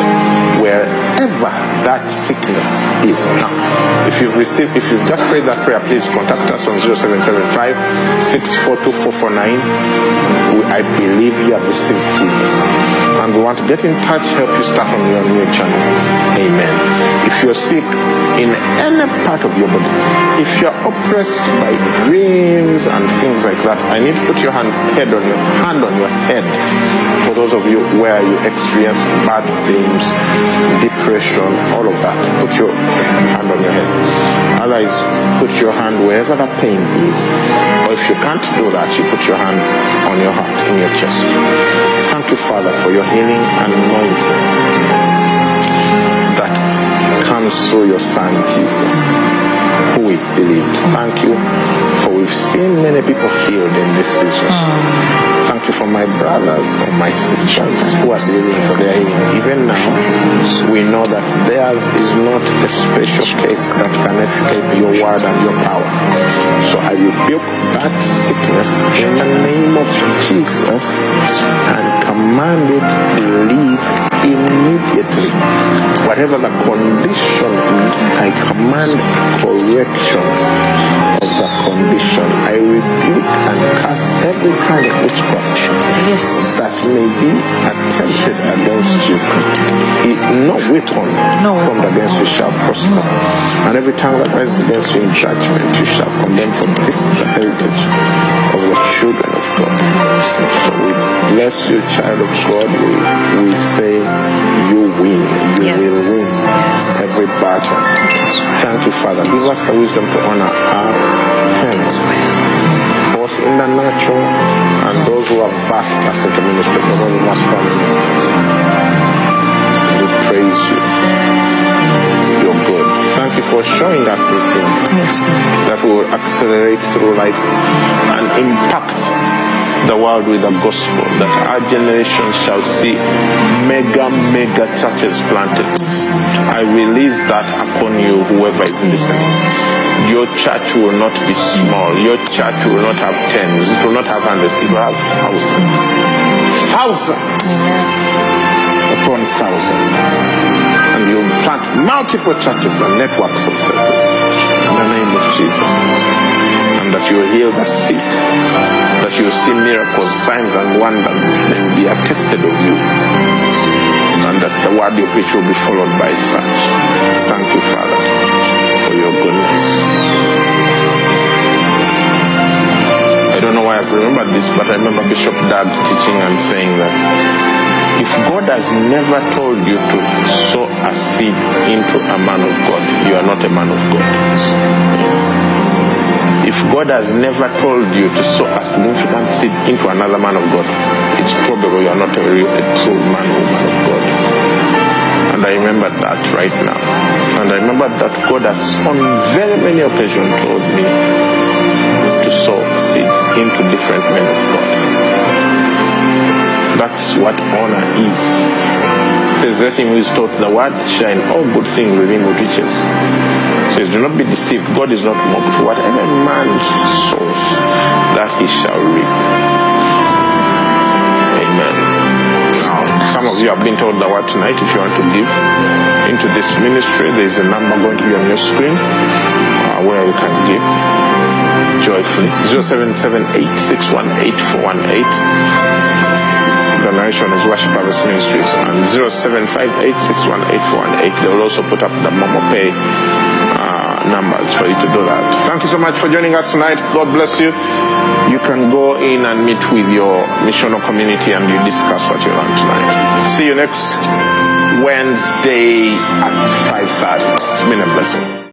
wherever that sickness is. Now, if you've received, if you've just prayed that prayer, please contact us on 0775 642 449. I believe you have received Jesus. And we want to get in touch, help you start on your new channel. Amen. If you're sick in any part of your body, if you're oppressed by dreams and things like that, I need to put your hand, head on your hand on your head. For those of you where you experience bad dreams, depression, all of that, put your hand on your head. Otherwise, put your hand wherever that pain is. Or if you can't do that, you put your hand on your heart, in your chest. Thank you, Father, for your healing and anointing that comes through your Son, Jesus, who we believed. Thank you for we've seen many people healed in this season. Hmm. Thank you for my brothers or my sisters who are believing for their healing. Even now, we know that theirs is not a special case that can escape your word and your power. So I rebuke that sickness in the name of Jesus and command it to leave immediately. Whatever the condition is, I command correction of the condition. I rebuke and cast every kind of witchcraft that may be attempted against you. It- No weapon No formed against you shall prosper. And every tongue that rises against you in judgment, you shall condemn for this is the heritage of the children of God. So we bless you, child of God. We, we say you win. You Yes. will win every battle. Thank you, Father. Give us the wisdom to honor our parents, in the natural and those who have birthed us into ministry, for those of us who are ministers. We praise you. You're good. Thank you for showing us these things Yes, that will accelerate through life and impact the world with the gospel that our generation shall see mega mega churches planted i release that upon you whoever is listening your church will not be small. Your church will not have tens. It will not have hundreds. It will have thousands. Thousands. Upon thousands. And you plant multiple churches and networks of churches in the name of jesus. And that you heal the sick, that you see miracles, signs, and wonders. Will be attested of you, and that the word you preach will be followed by such. Thank you, Father, your goodness. I don't know why I've remembered this, but I remember Bishop Doug teaching and saying that if God has never told you to sow a seed into a man of God, you are not a man of God. If God has never told you to sow a significant seed into another man of God, it's probable you are not a, real, a true man or of God. And I remember that right now. And I remember that God has on very many occasions told me to sow seeds into different men of God. That's what honor is. Says, let him who is taught the word shine all good things within teaches. It says, do not be deceived. God is not mocked. For whatever man sows, that he shall reap. Amen. Some of you have been told the word tonight. If you want to give into this ministry, there is a number going to be on your screen uh, where you can give joyfully. 0778618418. The narration is Worship Harvest Ministries and 0758618418. They will also put up the Momo Pay uh, numbers for you to do that. Thank you so much for joining us tonight. God bless you. You can go in and meet with your missional community and you discuss what you learned tonight. See you next Wednesday at 5.30. It's been a blessing.